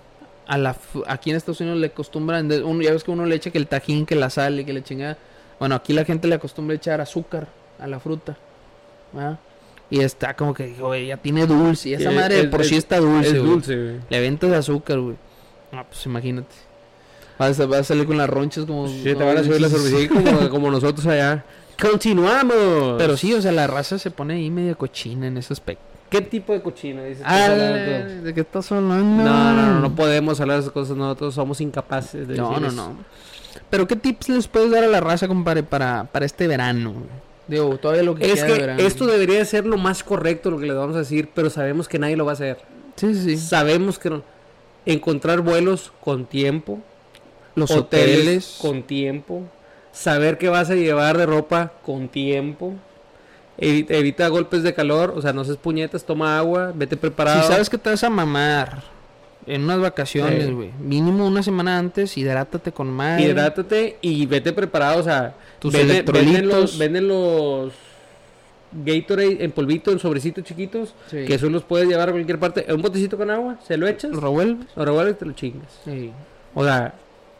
a la... Aquí en Estados Unidos le acostumbran... de- uno, ya ves que uno le echa que el tajín, que la sal y que la chingada. Bueno, aquí la gente le acostumbra echar azúcar a la fruta. ¿verdad? Y está como que, güey, ya tiene dulce. Y esa Es- madre de es- por sí es- está dulce, es güey. dulce, güey. Le ventas azúcar, güey. Ah, pues imagínate. Vas a, vas a salir con las ronchas como... Sí, te van a subir la cervecita como, como nosotros allá. Continuamos. Pero sí, o sea, la raza se pone ahí medio cochina en ese aspecto. ¿Qué tipo de cochino dices? Ah? ¿de qué estás hablando? No, no, no, no podemos hablar de esas cosas. Nosotros somos incapaces de No, decir no, eso. no. Pero ¿qué tips les puedes dar a la raza, compadre, para, para este verano? Digo, todavía lo que Es queda que esto debería ser lo más correcto lo que les vamos a decir, pero sabemos que nadie lo va a hacer. Sí, sí. Sabemos que no. Encontrar vuelos con tiempo, Los hoteles, hoteles. con tiempo, saber qué vas a llevar de ropa con tiempo, evi- evita golpes de calor, o sea, no seas puñetas, toma agua, vete preparado. Si sabes que te vas a mamar en unas vacaciones, Sí. güey. Mínimo una semana antes, hidrátate con más. Hidrátate y vete preparado, o sea, Tus venden, electrolitos. venden los, venden los Gatorade en polvito, en sobrecitos chiquitos, Sí. que eso los puedes llevar a cualquier parte, un botecito con agua, se lo echas, Lo revuelves. lo revuelves y te lo chingas. Sí. O sea,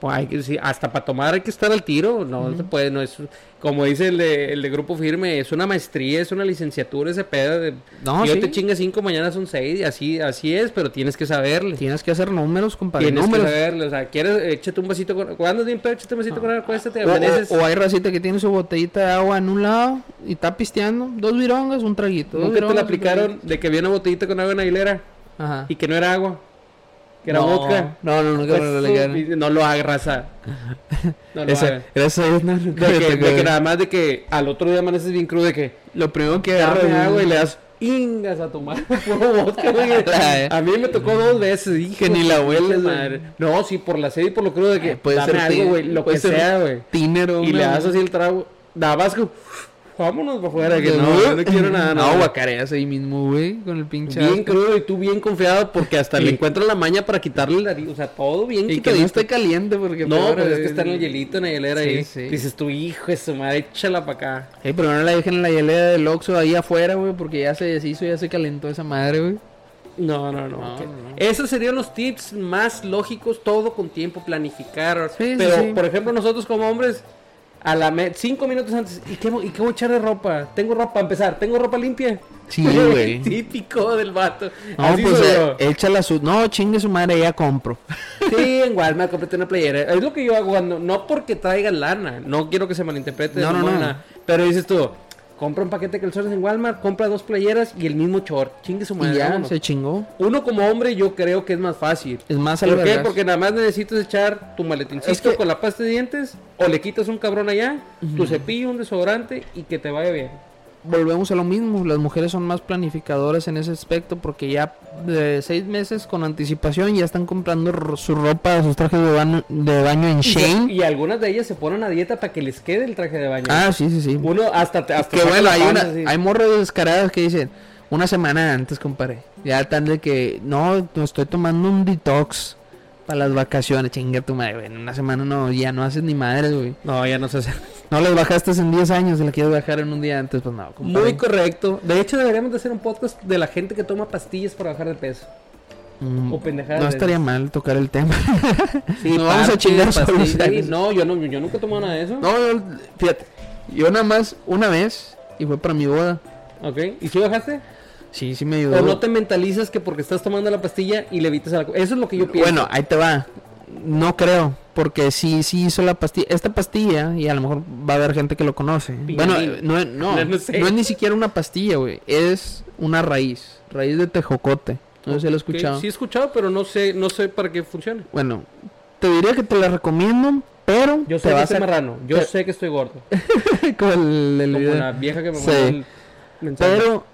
pues hay que sí, hasta para tomar hay que estar al tiro, no se puede, no es como dice el de, el de grupo firme, es una maestría, es una licenciatura ese pedo de No, yo sí. te chingas cinco, mañana son seis, y así, así es, pero tienes que saberle. Tienes que hacer números, compadre. Tienes números. que saberle, o sea, quieres, échate un vasito con, cuando bien pedo, échate un vasito con agua, acuéstate, O, o- o hay racita que tiene su botellita de agua en un lado y está pisteando. Dos virongas, un traguito. Nunca te la aplicaron de que había una botellita con agua en la hilera. Ajá. y que no era agua, que era no, vodka. No, no, nunca Pues, me lo tú, aplicaron. y no lo hagas, raza. No lo Esa, hagas. esa es, no, nunca De que, de que nada más de que al otro día amaneces bien crudo de que Lo primero que agarras agua y le das ingas a tomar puro vodka, güey. La- A mí me tocó dos veces, hijo Que ni la hueles, madre. No, sí, por la sed y por lo crudo de que Eh, puede dame ser algo, güey, lo que sea, güey. Tiner o Y le una- das así el trago, como Vámonos para afuera, que De no, no quiero nada. No, guacareas ahí mismo, güey, con el pinche Bien asco. crudo y tú bien confiado porque hasta Sí. le encuentras la maña para quitarle la. O sea, todo bien Y que no esté caliente porque... No, peor, pues es que está en el hielito, en la hielera Sí, ahí. sí. Dices tu hijo de su madre, échala para acá. Pero no la dejen en la hielera del Oxxo ahí afuera, güey, porque ya se deshizo, ya se calentó esa madre, güey. No, no, no. No, no. Esos serían los tips más lógicos, todo con tiempo, planificar. Pero, por ejemplo, nosotros como hombres, a la me- cinco minutos antes, ¿y qué, voy- ¿y qué voy a echar de ropa? Tengo ropa, para empezar, ¿tengo ropa limpia? Sí, güey. Típico del vato. No, Así pues eh, échala su... No, chingue su madre, ya compro. Sí, en Walmart cómprate una playera. Es lo que yo hago cuando, no porque traiga lana, no quiero que se malinterprete. No, no, no. Pero dices tú, compra un paquete de calzones en Walmart, compra dos playeras y el mismo short. Chingue su madre. Y ya, vámonos. se chingó. Uno como hombre yo creo que es más fácil. Es más ¿Por qué? Porque nada más necesitas echar tu maletincito Es que- con la pasta de dientes o le quitas un cabrón allá, tu cepillo, un desodorante y que te vaya bien. Volvemos a lo mismo, las mujeres son más planificadoras en ese aspecto porque ya de seis meses con anticipación ya están comprando su ropa, sus trajes de baño, de baño en Shane. y algunas de ellas se ponen a dieta para que les quede el traje de baño. Ah, sí, sí, sí. Uno hasta, hasta Que bueno, hay, una, así. hay morros descarados que dicen una semana antes, compadre. Ya tan de que no, no estoy tomando un detox para las vacaciones. Chinga tu madre, güey. En una semana no, ya no haces ni madre, güey. No, ya no se hace. No las bajaste en 10 años y la quieres bajar en un día antes, pues no, compadre. Muy correcto. De hecho, deberíamos de hacer un podcast de la gente que toma pastillas para bajar de peso. Mm, o pendejadas No estaría mal tocar el tema. Sí, Nos vamos a chingar pastillas. No, yo no, yo nunca he tomado nada de eso. No, yo- fíjate, yo nada más una vez y fue para mi boda. Ok. ¿Y si bajaste? Sí, sí me ayudó. O no te mentalizas que porque estás tomando la pastilla y le evitas a la... Eso es lo que yo pienso. Bueno, ahí te va. No creo, porque sí, sí hizo la pastilla. Esta pastilla, y a lo mejor va a haber gente que lo conoce. Bueno, eh, no, no, No, es ni siquiera una pastilla, güey. Es una raíz, raíz de tejocote. No sé si lo he escuchado. Sí he escuchado, pero no sé, no sé para qué funciona. Bueno, te diría que te la recomiendo, pero Yo te sé que estoy a marrano. Yo te- sé que estoy gordo. el, el Como video. la vieja que me Sí. mandó el mensaje. Pero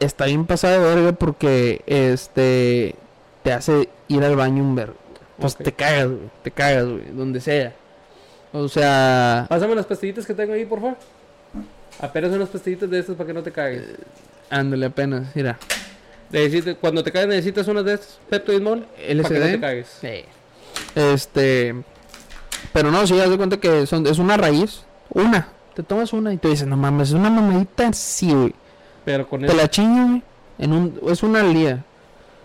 está bien de verga porque este te hace ir al baño un vergo. Pues te cagas, güey. Te cagas, güey. Donde sea. O sea, Pásame las pastillitas que tengo ahí, por favor. Apenas unas pastillitas de estas para que no te cagues. ándale apenas. Mira, cuando te caes necesitas unas de estas, Pepto Bismol, para que no te LSD. cagues. Sí. Este, pero no, sí, haz de cuenta que son, es una raíz. Una. Te tomas una y tú dices, no mames, es una mamadita, sí, güey. Pero con Te eso... la chingo, güey. En un, es una al día.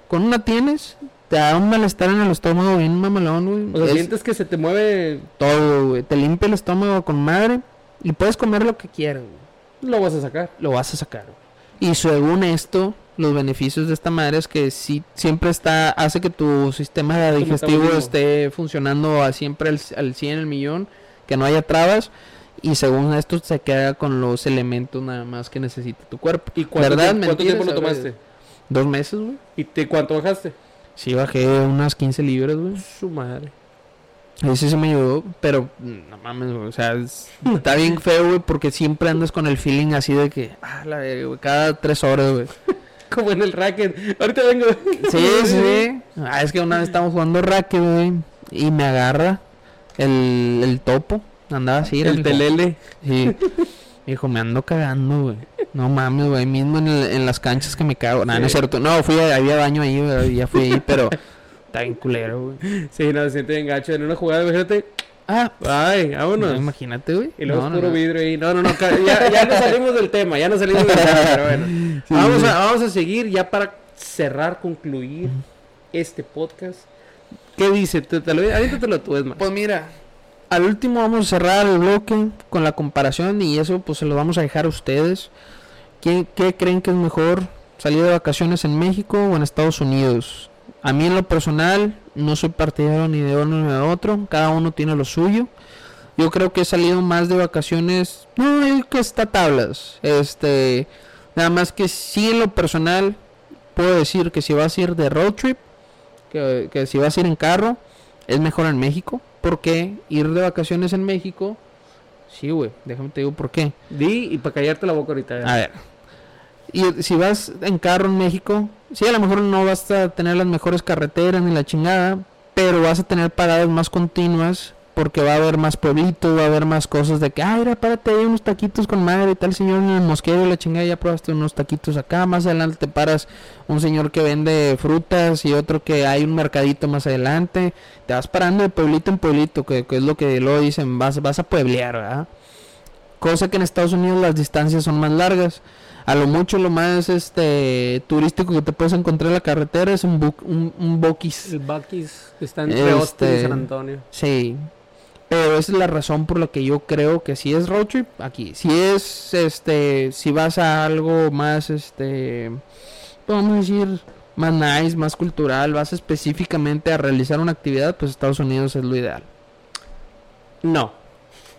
Con una tienes, te da un malestar en el estómago bien mamalón, güey. O sea, Es- sientes que se te mueve, Todo, güey. Te limpia el estómago con madre. Y puedes comer lo que quieras, güey. lo vas a sacar. Lo vas a sacar, güey. Y según esto, los beneficios de esta madre es que sí, siempre está, hace que tu sistema digestivo esté funcionando a siempre al, al 100, el millón, que no haya trabas. Y según esto se queda con los elementos nada más que necesita tu cuerpo. ¿Y cuánto, ¿Verdad? tiempo, cuánto tiempo lo tomaste? Dos meses, güey. ¿Y te, cuánto bajaste? Sí, bajé unas 15 libras, güey. Su madre. Ahí sí se me ayudó, pero no mames, güey, o sea, es- está bien feo, güey, porque siempre andas con el feeling así de que, ah, la güey, cada tres horas, güey. Como en el racket. Ahorita vengo. Sí, sí. Ah, es que una vez estábamos jugando racket, güey, y me agarra el, el topo, andaba así, era, El mijo. telele. Sí. Dijo, me ando cagando, güey. No mames, güey, mismo en, el- en las canchas que me cago. Nada, no es cierto. No, fui, a- había baño ahí, güey, ya fui ahí, pero está bien culero, güey. Sí, no, se siente bien gacho. En una jugada, imagínate. Ah, Ay, no, vámonos. imagínate, güey. Y luego No, es no, puro no. vidrio ahí. No, no, no. Ya, ya no salimos del tema. Ya no salimos del tema. Pero bueno. Sí, vamos, sí. A, vamos a seguir ya para cerrar, concluir este podcast. ¿Qué dice? Te, te lo, tú, es más. Pues mira, al último vamos a cerrar el bloque con la comparación y eso pues se lo vamos a dejar a ustedes. ¿Qué, creen que es mejor salir de vacaciones en México o en Estados Unidos? A mí en lo personal no soy partidario ni de uno ni de otro, cada uno tiene lo suyo. Yo creo que he salido más de vacaciones, no, que está tablas. Este, nada más que sí en lo personal puedo decir que si vas a ir de road trip, que, que si vas a ir en carro, es mejor en México. Porque ir de vacaciones en México, sí, güey, déjame te digo por qué. Di y para callarte la boca ahorita. A ver, y si vas en carro en México, sí, a lo mejor no vas a tener las mejores carreteras ni la chingada, pero vas a tener paradas más continuas porque va a haber más pueblitos, va a haber más cosas de que, ay, mira, párate ahí unos taquitos con madre y tal señor en el mosquero, la chingada, ya probaste unos taquitos acá, más adelante te paras un señor que vende frutas y otro que hay un mercadito más adelante, te vas parando de pueblito en pueblito, que, que es lo que luego dicen, vas, vas a pueblear, ¿verdad? Cosa que en Estados Unidos las distancias son más largas. A lo mucho lo más este turístico que te puedes encontrar en la carretera es un, bu- un, un Buc-ee's. El Buc-ee's está entre Austin y Este, San Antonio. Sí. Pero esa es la razón por la que yo creo que si es road trip, aquí. Si es, este, si vas a algo más, este, vamos a decir, más nice, más cultural, vas específicamente a realizar una actividad, pues Estados Unidos es lo ideal. No.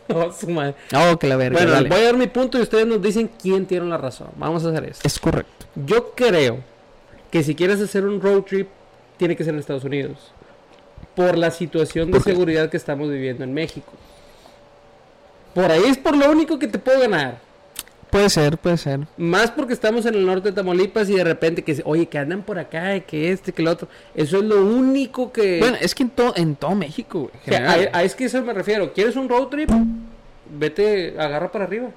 Oh, su madre. Oh, que la verga, Bueno, dale. voy a dar mi punto y ustedes nos dicen quién tiene la razón. Vamos a hacer esto. Es correcto. Yo creo que si quieres hacer un road trip, tiene que ser en Estados Unidos. Por la situación de seguridad que estamos viviendo en México. Por ahí es por lo único que te puedo ganar. Puede ser, puede ser. Más porque estamos en el norte de Tamaulipas y de repente que, se- oye, que andan por acá, que este, que lo otro. Eso es lo único que... Bueno, es que en, todo en todo México, güey, O sea, general. a, a- es que eso me refiero. ¿Quieres un road trip? Vete, agarra para arriba.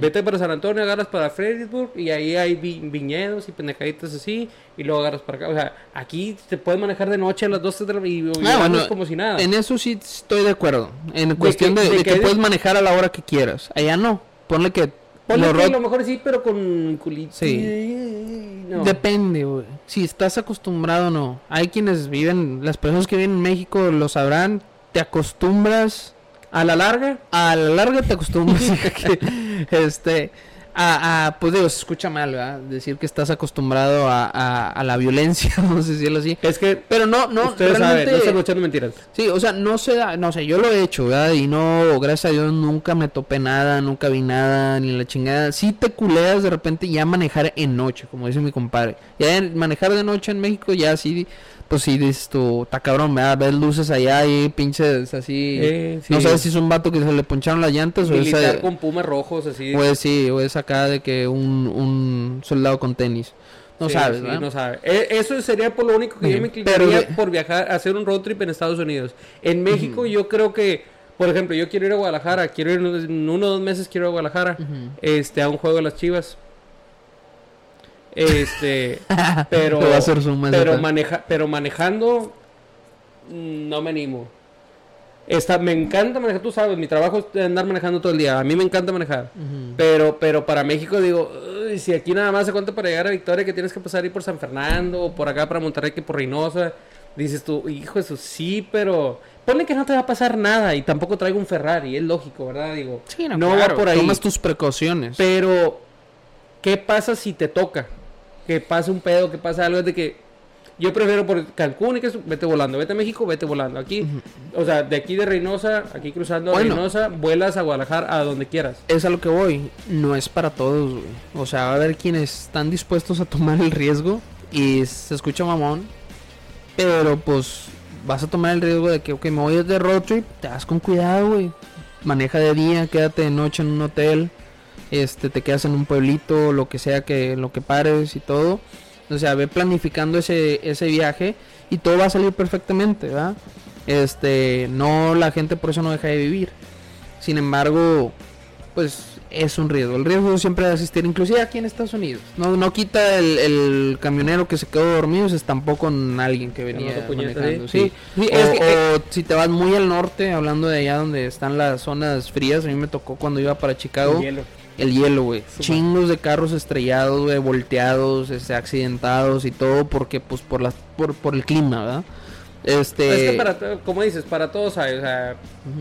Vete para San Antonio, agarras para Fredericksburg y ahí hay vi- viñedos y pendejaditas así y luego agarras para acá. O sea, aquí te puedes manejar de noche a las 12 de la y, y Ah, bueno, como si nada. En eso sí estoy de acuerdo. En cuestión que- de, de de que puedes manejar a la hora que quieras. Allá no. Ponle que Ponle los que a lo mejor sí, pero con culito. Sí. No. Depende, güey. Si estás acostumbrado o no. Hay quienes viven, las personas que viven en México lo sabrán. Te acostumbras, a la larga, a la larga te acostumbras que, este, a, a, pues digo, se escucha mal, ¿verdad? Decir que estás acostumbrado a, a, a la violencia, vamos a decirlo así. es que Pero no, no, ustedes saben, realmente- no están echando mentiras. Sí, o sea, no se da, no sé, yo lo he hecho, ¿verdad? Y no, gracias a Dios, nunca me topé nada, nunca vi nada, ni la chingada. Sí te culeas de repente ya manejar en noche, como dice mi compadre. Ya manejar de noche en México, ya sí, pues sí, dices tú, está cabrón, ¿verdad? Ves luces allá y pinches así. Eh, sí. No sabes si es un vato que se le poncharon las llantas o es, Militar con pumas rojos así. o es, sí, o es acá de que un, un soldado con tenis. No Sí, sabes, no sabe. E- Eso sería por lo único que yo me inclinaría Pero por viajar, hacer un road trip en Estados Unidos. En México yo creo que, por ejemplo, yo quiero ir a Guadalajara, quiero ir en uno o dos meses, quiero ir a Guadalajara, este, a un juego de las Chivas. Este, pero, pero, maneja, pero manejando, mm, no me animo. Está, me encanta manejar, tú sabes, mi trabajo es andar manejando todo el día. A mí me encanta manejar. Pero, pero para México digo, "Uy, si aquí nada más se cuenta para llegar a Victoria que tienes que pasar ahí por San Fernando o por acá para Monterrey que por Reynosa, dices tú, hijo eso sí, pero ponle que no te va a pasar nada y tampoco traigo un Ferrari, es lógico, ¿verdad? Digo, Sí, no, no va claro, por ahí. Tomas tus precauciones. pero ¿qué pasa si te toca? Que pasa un pedo, que pasa algo es de que yo prefiero por Cancún y que vete volando, vete a México, vete volando. Aquí, o sea, de aquí de Reynosa, aquí cruzando Bueno. Reynosa, vuelas a Guadalajara a donde quieras. es a lo que voy. No es para todos, güey. O sea, va a haber quienes están dispuestos a tomar el riesgo. Y se escucha mamón. Pero pues vas a tomar el riesgo de que, ok, me voy de road trip. Te vas con cuidado, güey. Maneja de día, quédate de noche en un hotel. Este, te quedas en un pueblito, lo que sea que lo que pares y todo. O sea, ve planificando ese, ese viaje y todo va a salir perfectamente, ¿verdad? Este, no, la gente por eso no deja de vivir. Sin embargo, pues es un riesgo. El riesgo siempre va a existir, inclusive aquí en Estados Unidos. No, no quita el, el camionero que se quedó dormido, es tampoco con alguien que venía puñetas, manejando. ¿sí? Sí. Sí, O, es que- o si te vas muy al norte, hablando de allá donde están las zonas frías, a mí me tocó cuando iba para Chicago. Hielo. El hielo, güey. Chingos de carros estrellados, güey, volteados, este, accidentados y todo porque, pues, por la, por, por el clima, ¿verdad? Este... Es que para, como dices, para todos hay, o sea,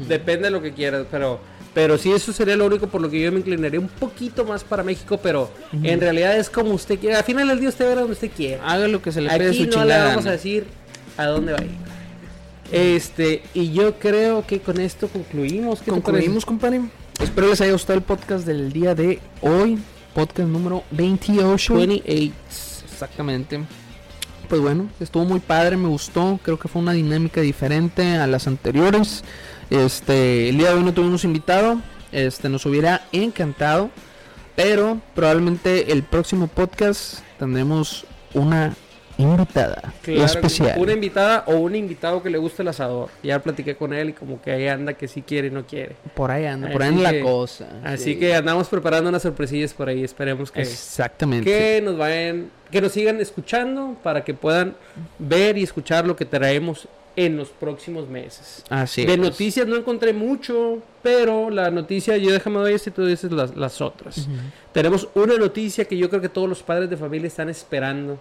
depende de lo que quieras, pero, pero sí eso sería lo único por lo que yo me inclinaría un poquito más para México, pero en realidad es como usted quiera. Al final del día usted verá donde usted quiera. Haga lo que se le pide Aquí su no le chingada. vamos a decir a dónde va a ir. Este, y yo creo que con esto concluimos. ¿Qué te Concluimos, compadre. Espero les haya gustado el podcast del día de hoy. Podcast número 28. parece? 28. Exactamente. Pues bueno, estuvo muy padre, me gustó. Creo que fue una dinámica diferente a las anteriores. Este, el día de hoy no tuvimos invitado. Este, nos hubiera encantado. Pero probablemente el próximo podcast tendremos una invitada Claro, especial. Una invitada o un invitado que le guste el asador. Ya platiqué con él y como que ahí anda que sí quiere y no quiere. Por ahí anda, por ahí Así anda la cosa. Así sí. que andamos preparando unas sorpresillas por ahí. Esperemos que, Exactamente. que nos vayan, que nos sigan escuchando para que puedan ver y escuchar lo que traemos en los próximos meses. Así de es. noticias no encontré mucho, pero la noticia, yo déjame ver si tú dices las, las otras. Ujú. Tenemos una noticia que yo creo que todos los padres de familia están esperando.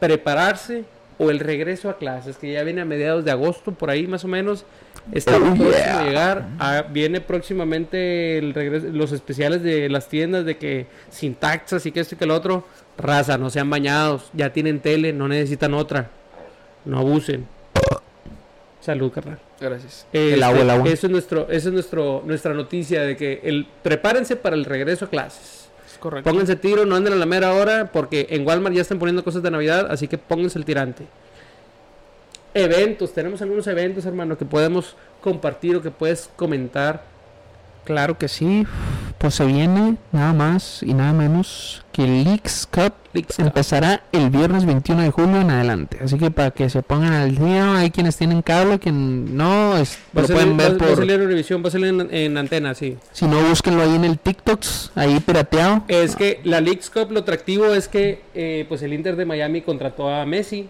Prepararse o el regreso a clases, que ya viene a mediados de agosto, por ahí más o menos. Está Oh, próximo yeah. a llegar. Ah, viene próximamente el regreso, los especiales de las tiendas de que sin taxas y que esto y que lo otro. Raza, no sean bañados, ya tienen tele, no necesitan otra. No abusen. Salud, carnal. Gracias. Este, el agua, el agua. Eso es nuestro, eso es nuestro, nuestra noticia de que el prepárense para el regreso a clases. Correcto. Pónganse tiro, no anden a la mera hora porque en Walmart ya están poniendo cosas de Navidad, así que pónganse el tirante. Eventos, tenemos algunos eventos, hermano, que podemos compartir o que puedes comentar. Claro que sí. Pues se viene nada más y nada menos que el Leaks Cup. Leaks Cup. Empezará el viernes 21 de julio en adelante. Así que para que se pongan al día, hay quienes tienen cable, quien no, es- Va lo pueden ver va- va a por... salir en Univisión, va a salir en, en antena, sí. Si no, búsquenlo ahí en el TikToks, ahí pirateado. Es que la Leagues Cup, lo atractivo es que eh, pues el Inter de Miami contrató a Messi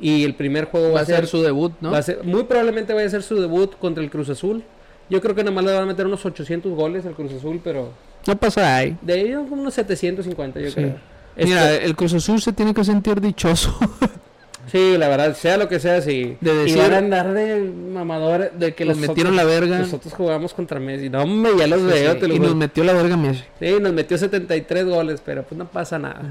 y el primer juego va, a ser su debut, ¿no? Va a ser- muy probablemente vaya a ser su debut contra el Cruz Azul. Yo creo que nada más le van a meter unos 800 goles al Cruz Azul, pero No pasa ahí. de ahí como unos 750, yo Sí. creo. Mira, el Cruz Azul se tiene que sentir dichoso. sí, la verdad, sea lo que sea, sí. De y decir- van a andar de mamador de que los metieron la verga. Nosotros jugamos contra Messi. No, hombre, ya los Sí, veo, sí, te lo y nos metió la verga Messi. Sí, nos metió 73 goles, pero pues no pasa nada.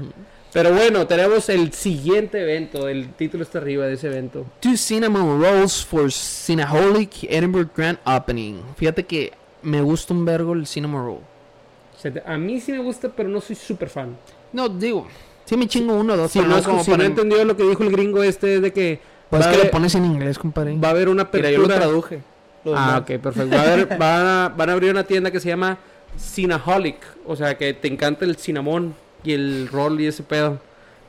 Pero bueno, tenemos el siguiente evento. El título está arriba de ese evento. Two cinnamon rolls for Cinnaholic Edinburgh Grand Opening. Fíjate que me gusta un vergo el cinnamon roll. A mí sí me gusta, pero no soy súper fan. No, digo, sí me chingo uno o dos. Si pero no, no como si no entendió lo que dijo el gringo este, es de que Pues va, es a que haber, lo pones en inglés, compadre. va a haber una Mira, yo lo apertura. traduje. Lo ah, ok, perfecto. Va a haber- a- van a abrir una tienda que se llama Cinnaholic. O sea, que te encanta el cinnamon y el roll y ese pedo.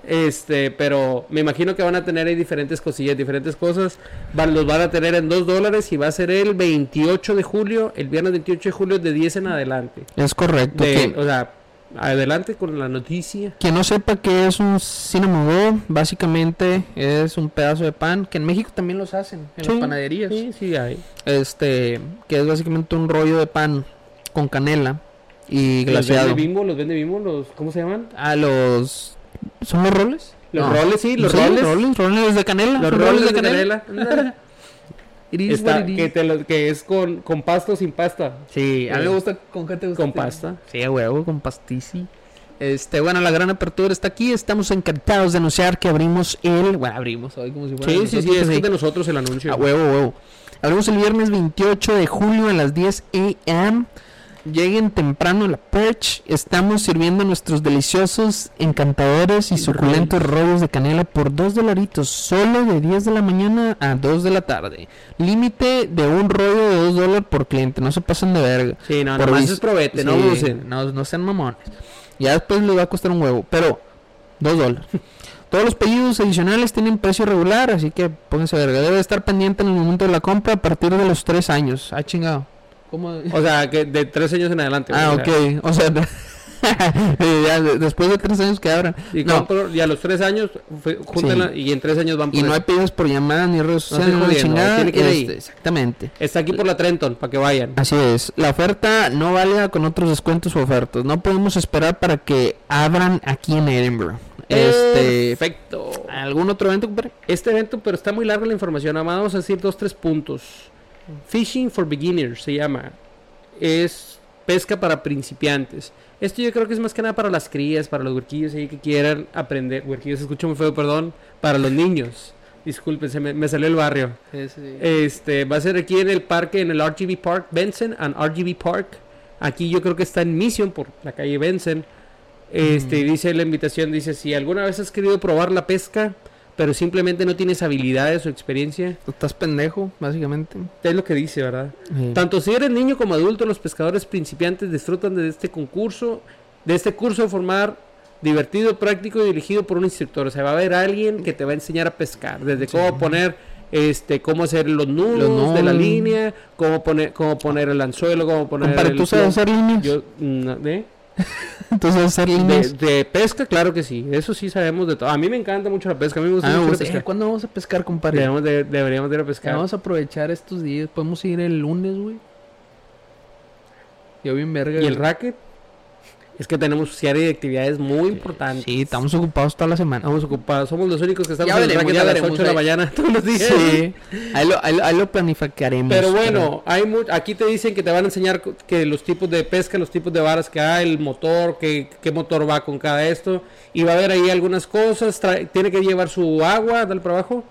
Este, pero me imagino que van a tener ahí diferentes cosillas, diferentes cosas. Van, los van a tener en 2 dólares y va a ser el 28 de julio, el viernes 28 de julio de 10 en adelante. Es correcto. De- que- o sea, adelante con la noticia. Quien no sepa qué es un cinnamon roll, básicamente es un pedazo de pan que en México también los hacen en las panaderías. Sí, sí hay. Este, que es básicamente un rollo de pan con canela y Los glaseado. vende Bimbo, los vende Bimbo, los, ¿cómo se llaman? Ah, los ¿Son los roles? Los No. roles, sí, los roles. roles, roles de canela. Los roles de canela. is Está- que, te lo- que es con, con pasta o sin pasta. Sí, a mí me gusta con qué te gusta. con pasta. Sí, a huevo, con pastici. Este, bueno, la gran apertura está aquí. Estamos encantados de anunciar que abrimos el. Bueno, abrimos hoy como si fuera. Sí, sí, es sí. es de nosotros el anuncio. A huevo, huevo. Abrimos el viernes 28 de julio a las 10 a.m. Lleguen temprano a la Perch. Estamos sirviendo nuestros deliciosos, encantadores y suculentos rollos de canela por 2 dolaritos. Solo de 10 de la mañana a 2 de la tarde. Límite de un rollo de 2 dólares por cliente. No se pasen de verga. Sí, no, Por nomás es probete, no usen. No, no sean mamones. Ya después les va a costar un huevo. Pero, 2 dólares. Todos los pedidos adicionales tienen precio regular, así que pónganse verga. Debe estar pendiente en el momento de la compra a partir de los 3 años. Ah, chingado. ¿Cómo? O sea, que de tres años en adelante. güey, Ah, ok. O sea, ya después de 3 años que abran. Y, No. y a los tres años, júntenla, y en tres años van por Y no hay pedidos por llamada ni redes No sociales, chingada. tiene que ir ahí. Este, exactamente. Está aquí por la Trenton, para que vayan. Así es, la oferta no válida con otros descuentos o ofertas. No podemos esperar para que abran aquí en Edinburgh. Este, Perfecto. ¿algún otro evento, compadre? Este evento, pero está muy larga la información. Más vamos a decir dos, tres puntos. Fishing for Beginners se llama. Es pesca para principiantes. Esto yo creo que es más que nada para las crías, para los huerquillos ahí que quieran aprender. Huerquillos, se escucha muy feo, perdón. Para los niños. Disculpen, se me, me salió el barrio. Este, va a ser aquí en el parque, en el RGB Park, Benson and RGB Park. Aquí yo creo que está en Mission por la calle Benson. Este, dice la invitación, dice, si alguna vez has querido probar la pesca, pero simplemente no tienes habilidades o experiencia, Estás pendejo, básicamente. es lo que dice, ¿verdad? Sí. Tanto si eres niño como adulto, los pescadores principiantes disfrutan de este concurso, de este curso de formar divertido, práctico y dirigido por un instructor. O sea, va a haber alguien que te va a enseñar a pescar, desde cómo poner este cómo hacer los nudos, Los de la nudos. línea, cómo poner cómo poner el anzuelo, cómo poner Compadre, el ¿tú sabes hacer líneas? Yo, no, ¿de? ¿Tú sabes hacer De, líneas? de pesca, claro que sí. Eso sí sabemos de todo. A mí me encanta mucho la pesca. A mí me gusta Ah, me mucho gusta. la pesca. Eh, ¿Cuándo vamos a pescar, compadre? Deberíamos de, deberíamos de ir a pescar. Vamos a aprovechar estos días. Podemos ir el lunes, güey. Yo bien verga. ¿Y el racket? Es que tenemos serie de actividades muy importantes. Sí, estamos ocupados toda la semana. Estamos ocupados. Somos los únicos que estamos Ya en el veremos, a las veremos, 8 de la mañana todos los días. Sí. Ahí lo, ahí, ahí lo planificaremos. Pero bueno, hay mu- aquí te dicen que te van a enseñar que los tipos de pesca, los tipos de varas que hay, el motor, que, qué motor va con cada esto. Y va a haber ahí algunas cosas. trae- tiene que llevar su agua, dale para abajo.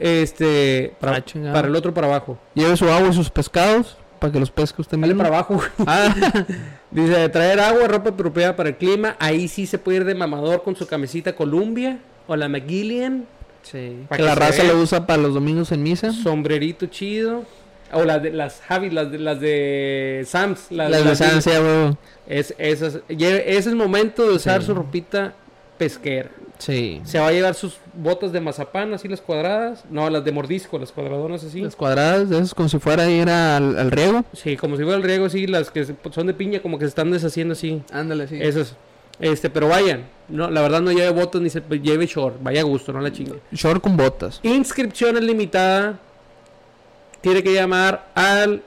Este, para, Ah, para el otro para abajo. Lleve su agua y sus pescados para que los pesque usted Dale mismo. para abajo. Ah, Dice, traer agua, ropa apropiada para el clima. Ahí sí se puede ir de mamador con su camisita Columbia o la McGillian. sí. Que que la raza lo usa para los domingos en misa. Sombrerito chido. O las de las Javi, las de, las de Sam's. Las, Las de Sanse, güey. Es, esas, es el momento de usar Sí. su ropita pesquera. Sí. Se va a llevar sus botas de mazapán, así las cuadradas. No, las de mordisco, las cuadradonas así. Las cuadradas, esas como si fuera a ir al, al riego. Sí, como si fuera el riego, así. Las que son de piña, como que se están deshaciendo así. Ándale, sí. Esas. Este, pero vayan. No, la verdad no lleve botas ni se lleve short. Vaya a gusto, no la chingue. Short con botas. Inscripción es limitada. Tiene que llamar al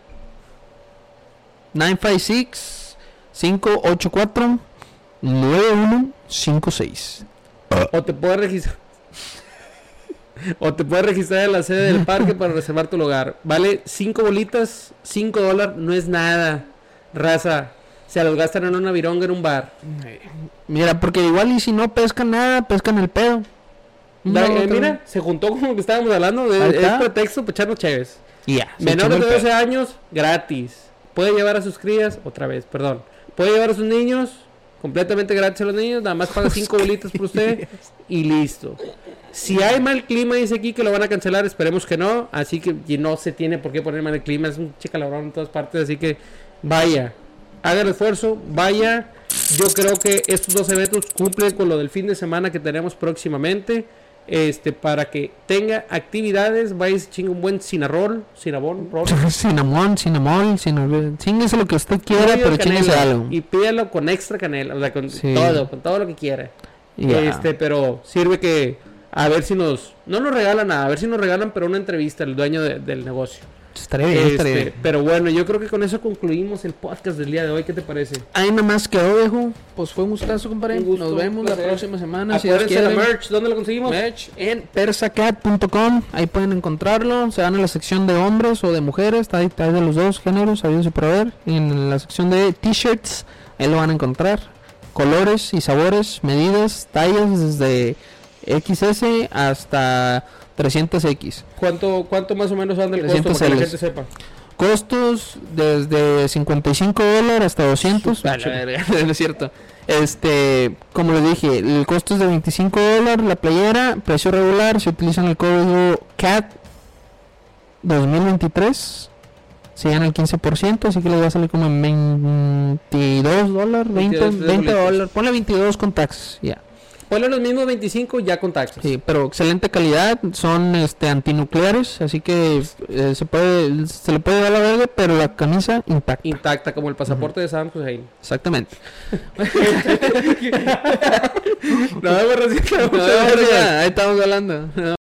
956-584-9156. O te puedes registrar o te puedes registrar en la sede del parque para reservar tu lugar. Vale 5 bolitas, 5 dólares, no es nada. Raza, se los gastan en una vironga en un bar. Mira, porque igual y si no pescan nada, pescan el pedo. Da- eh, mira, se juntó con lo que estábamos hablando. de- está. pretexto para echarnos chéves. Ya. Menores de el 12 años, gratis. Puede llevar a sus crías, otra vez, perdón. Puede llevar a sus niños, completamente gratis a los niños, nada más paga 5 bolitas por usted y listo. Si hay mal clima, dice aquí que lo van a cancelar, esperemos que no. Así que y no se tiene por qué poner mal el clima, es un chicalabrón en todas partes, así que vaya, haga el esfuerzo, vaya. Yo creo que estos dos eventos cumplen con lo del fin de semana que tenemos próximamente. Este, para que tenga actividades, vaya y un buen cinarrol, cinabón, rol. Cinnamon, cinnamon, cinnamon. Chíngese lo que usted quiera, pero chíngese canela, algo. Y pídalo con extra canela, o sea, con Sí. todo, con todo lo que quiera. Este, pero sirve que a ver si nos no nos regalan nada, a ver si nos regalan pero una entrevista al dueño de- del negocio. Estaría bien, estaría Este, bien. pero bueno, yo creo que con eso concluimos el podcast del día de hoy, ¿qué te parece? Ahí nada más quedó, viejo. Pues fue un gustazo, compadre. Un gusto, Nos vemos la próxima semana. Acuérdense la merch, ¿dónde lo conseguimos? Merch en persacat.com. Ahí pueden encontrarlo. Se van a la sección de hombres o de mujeres. Está ahí, está ahí de los dos géneros, habidos y. En la sección de t-shirts, ahí lo van a encontrar. Colores y sabores, medidas, tallas desde XS hasta 300X. ¿Cuánto, ¿Cuánto más o menos anda el costo 300 para que la gente sepa? Costos desde 55 dólares hasta 200. Súper Ah, la chido. verga, no es cierto. Este, como les dije, el costo es de 25 dólares la playera, precio regular, se utilizan el código CAT 2023, se gana el 15%, así que les va a salir como en 22 dólares, 20, 22 20 bolitas. dólares, ponle 22 con taxes, ya. Ponle los mismos 25 ya con taxes. Sí, pero excelente calidad, son este antinucleares, así que eh, se puede se le puede dar la verga, pero la camisa intacta. Intacta, como el pasaporte de Sam Hussein. Exactamente. no, No, ahí estamos hablando.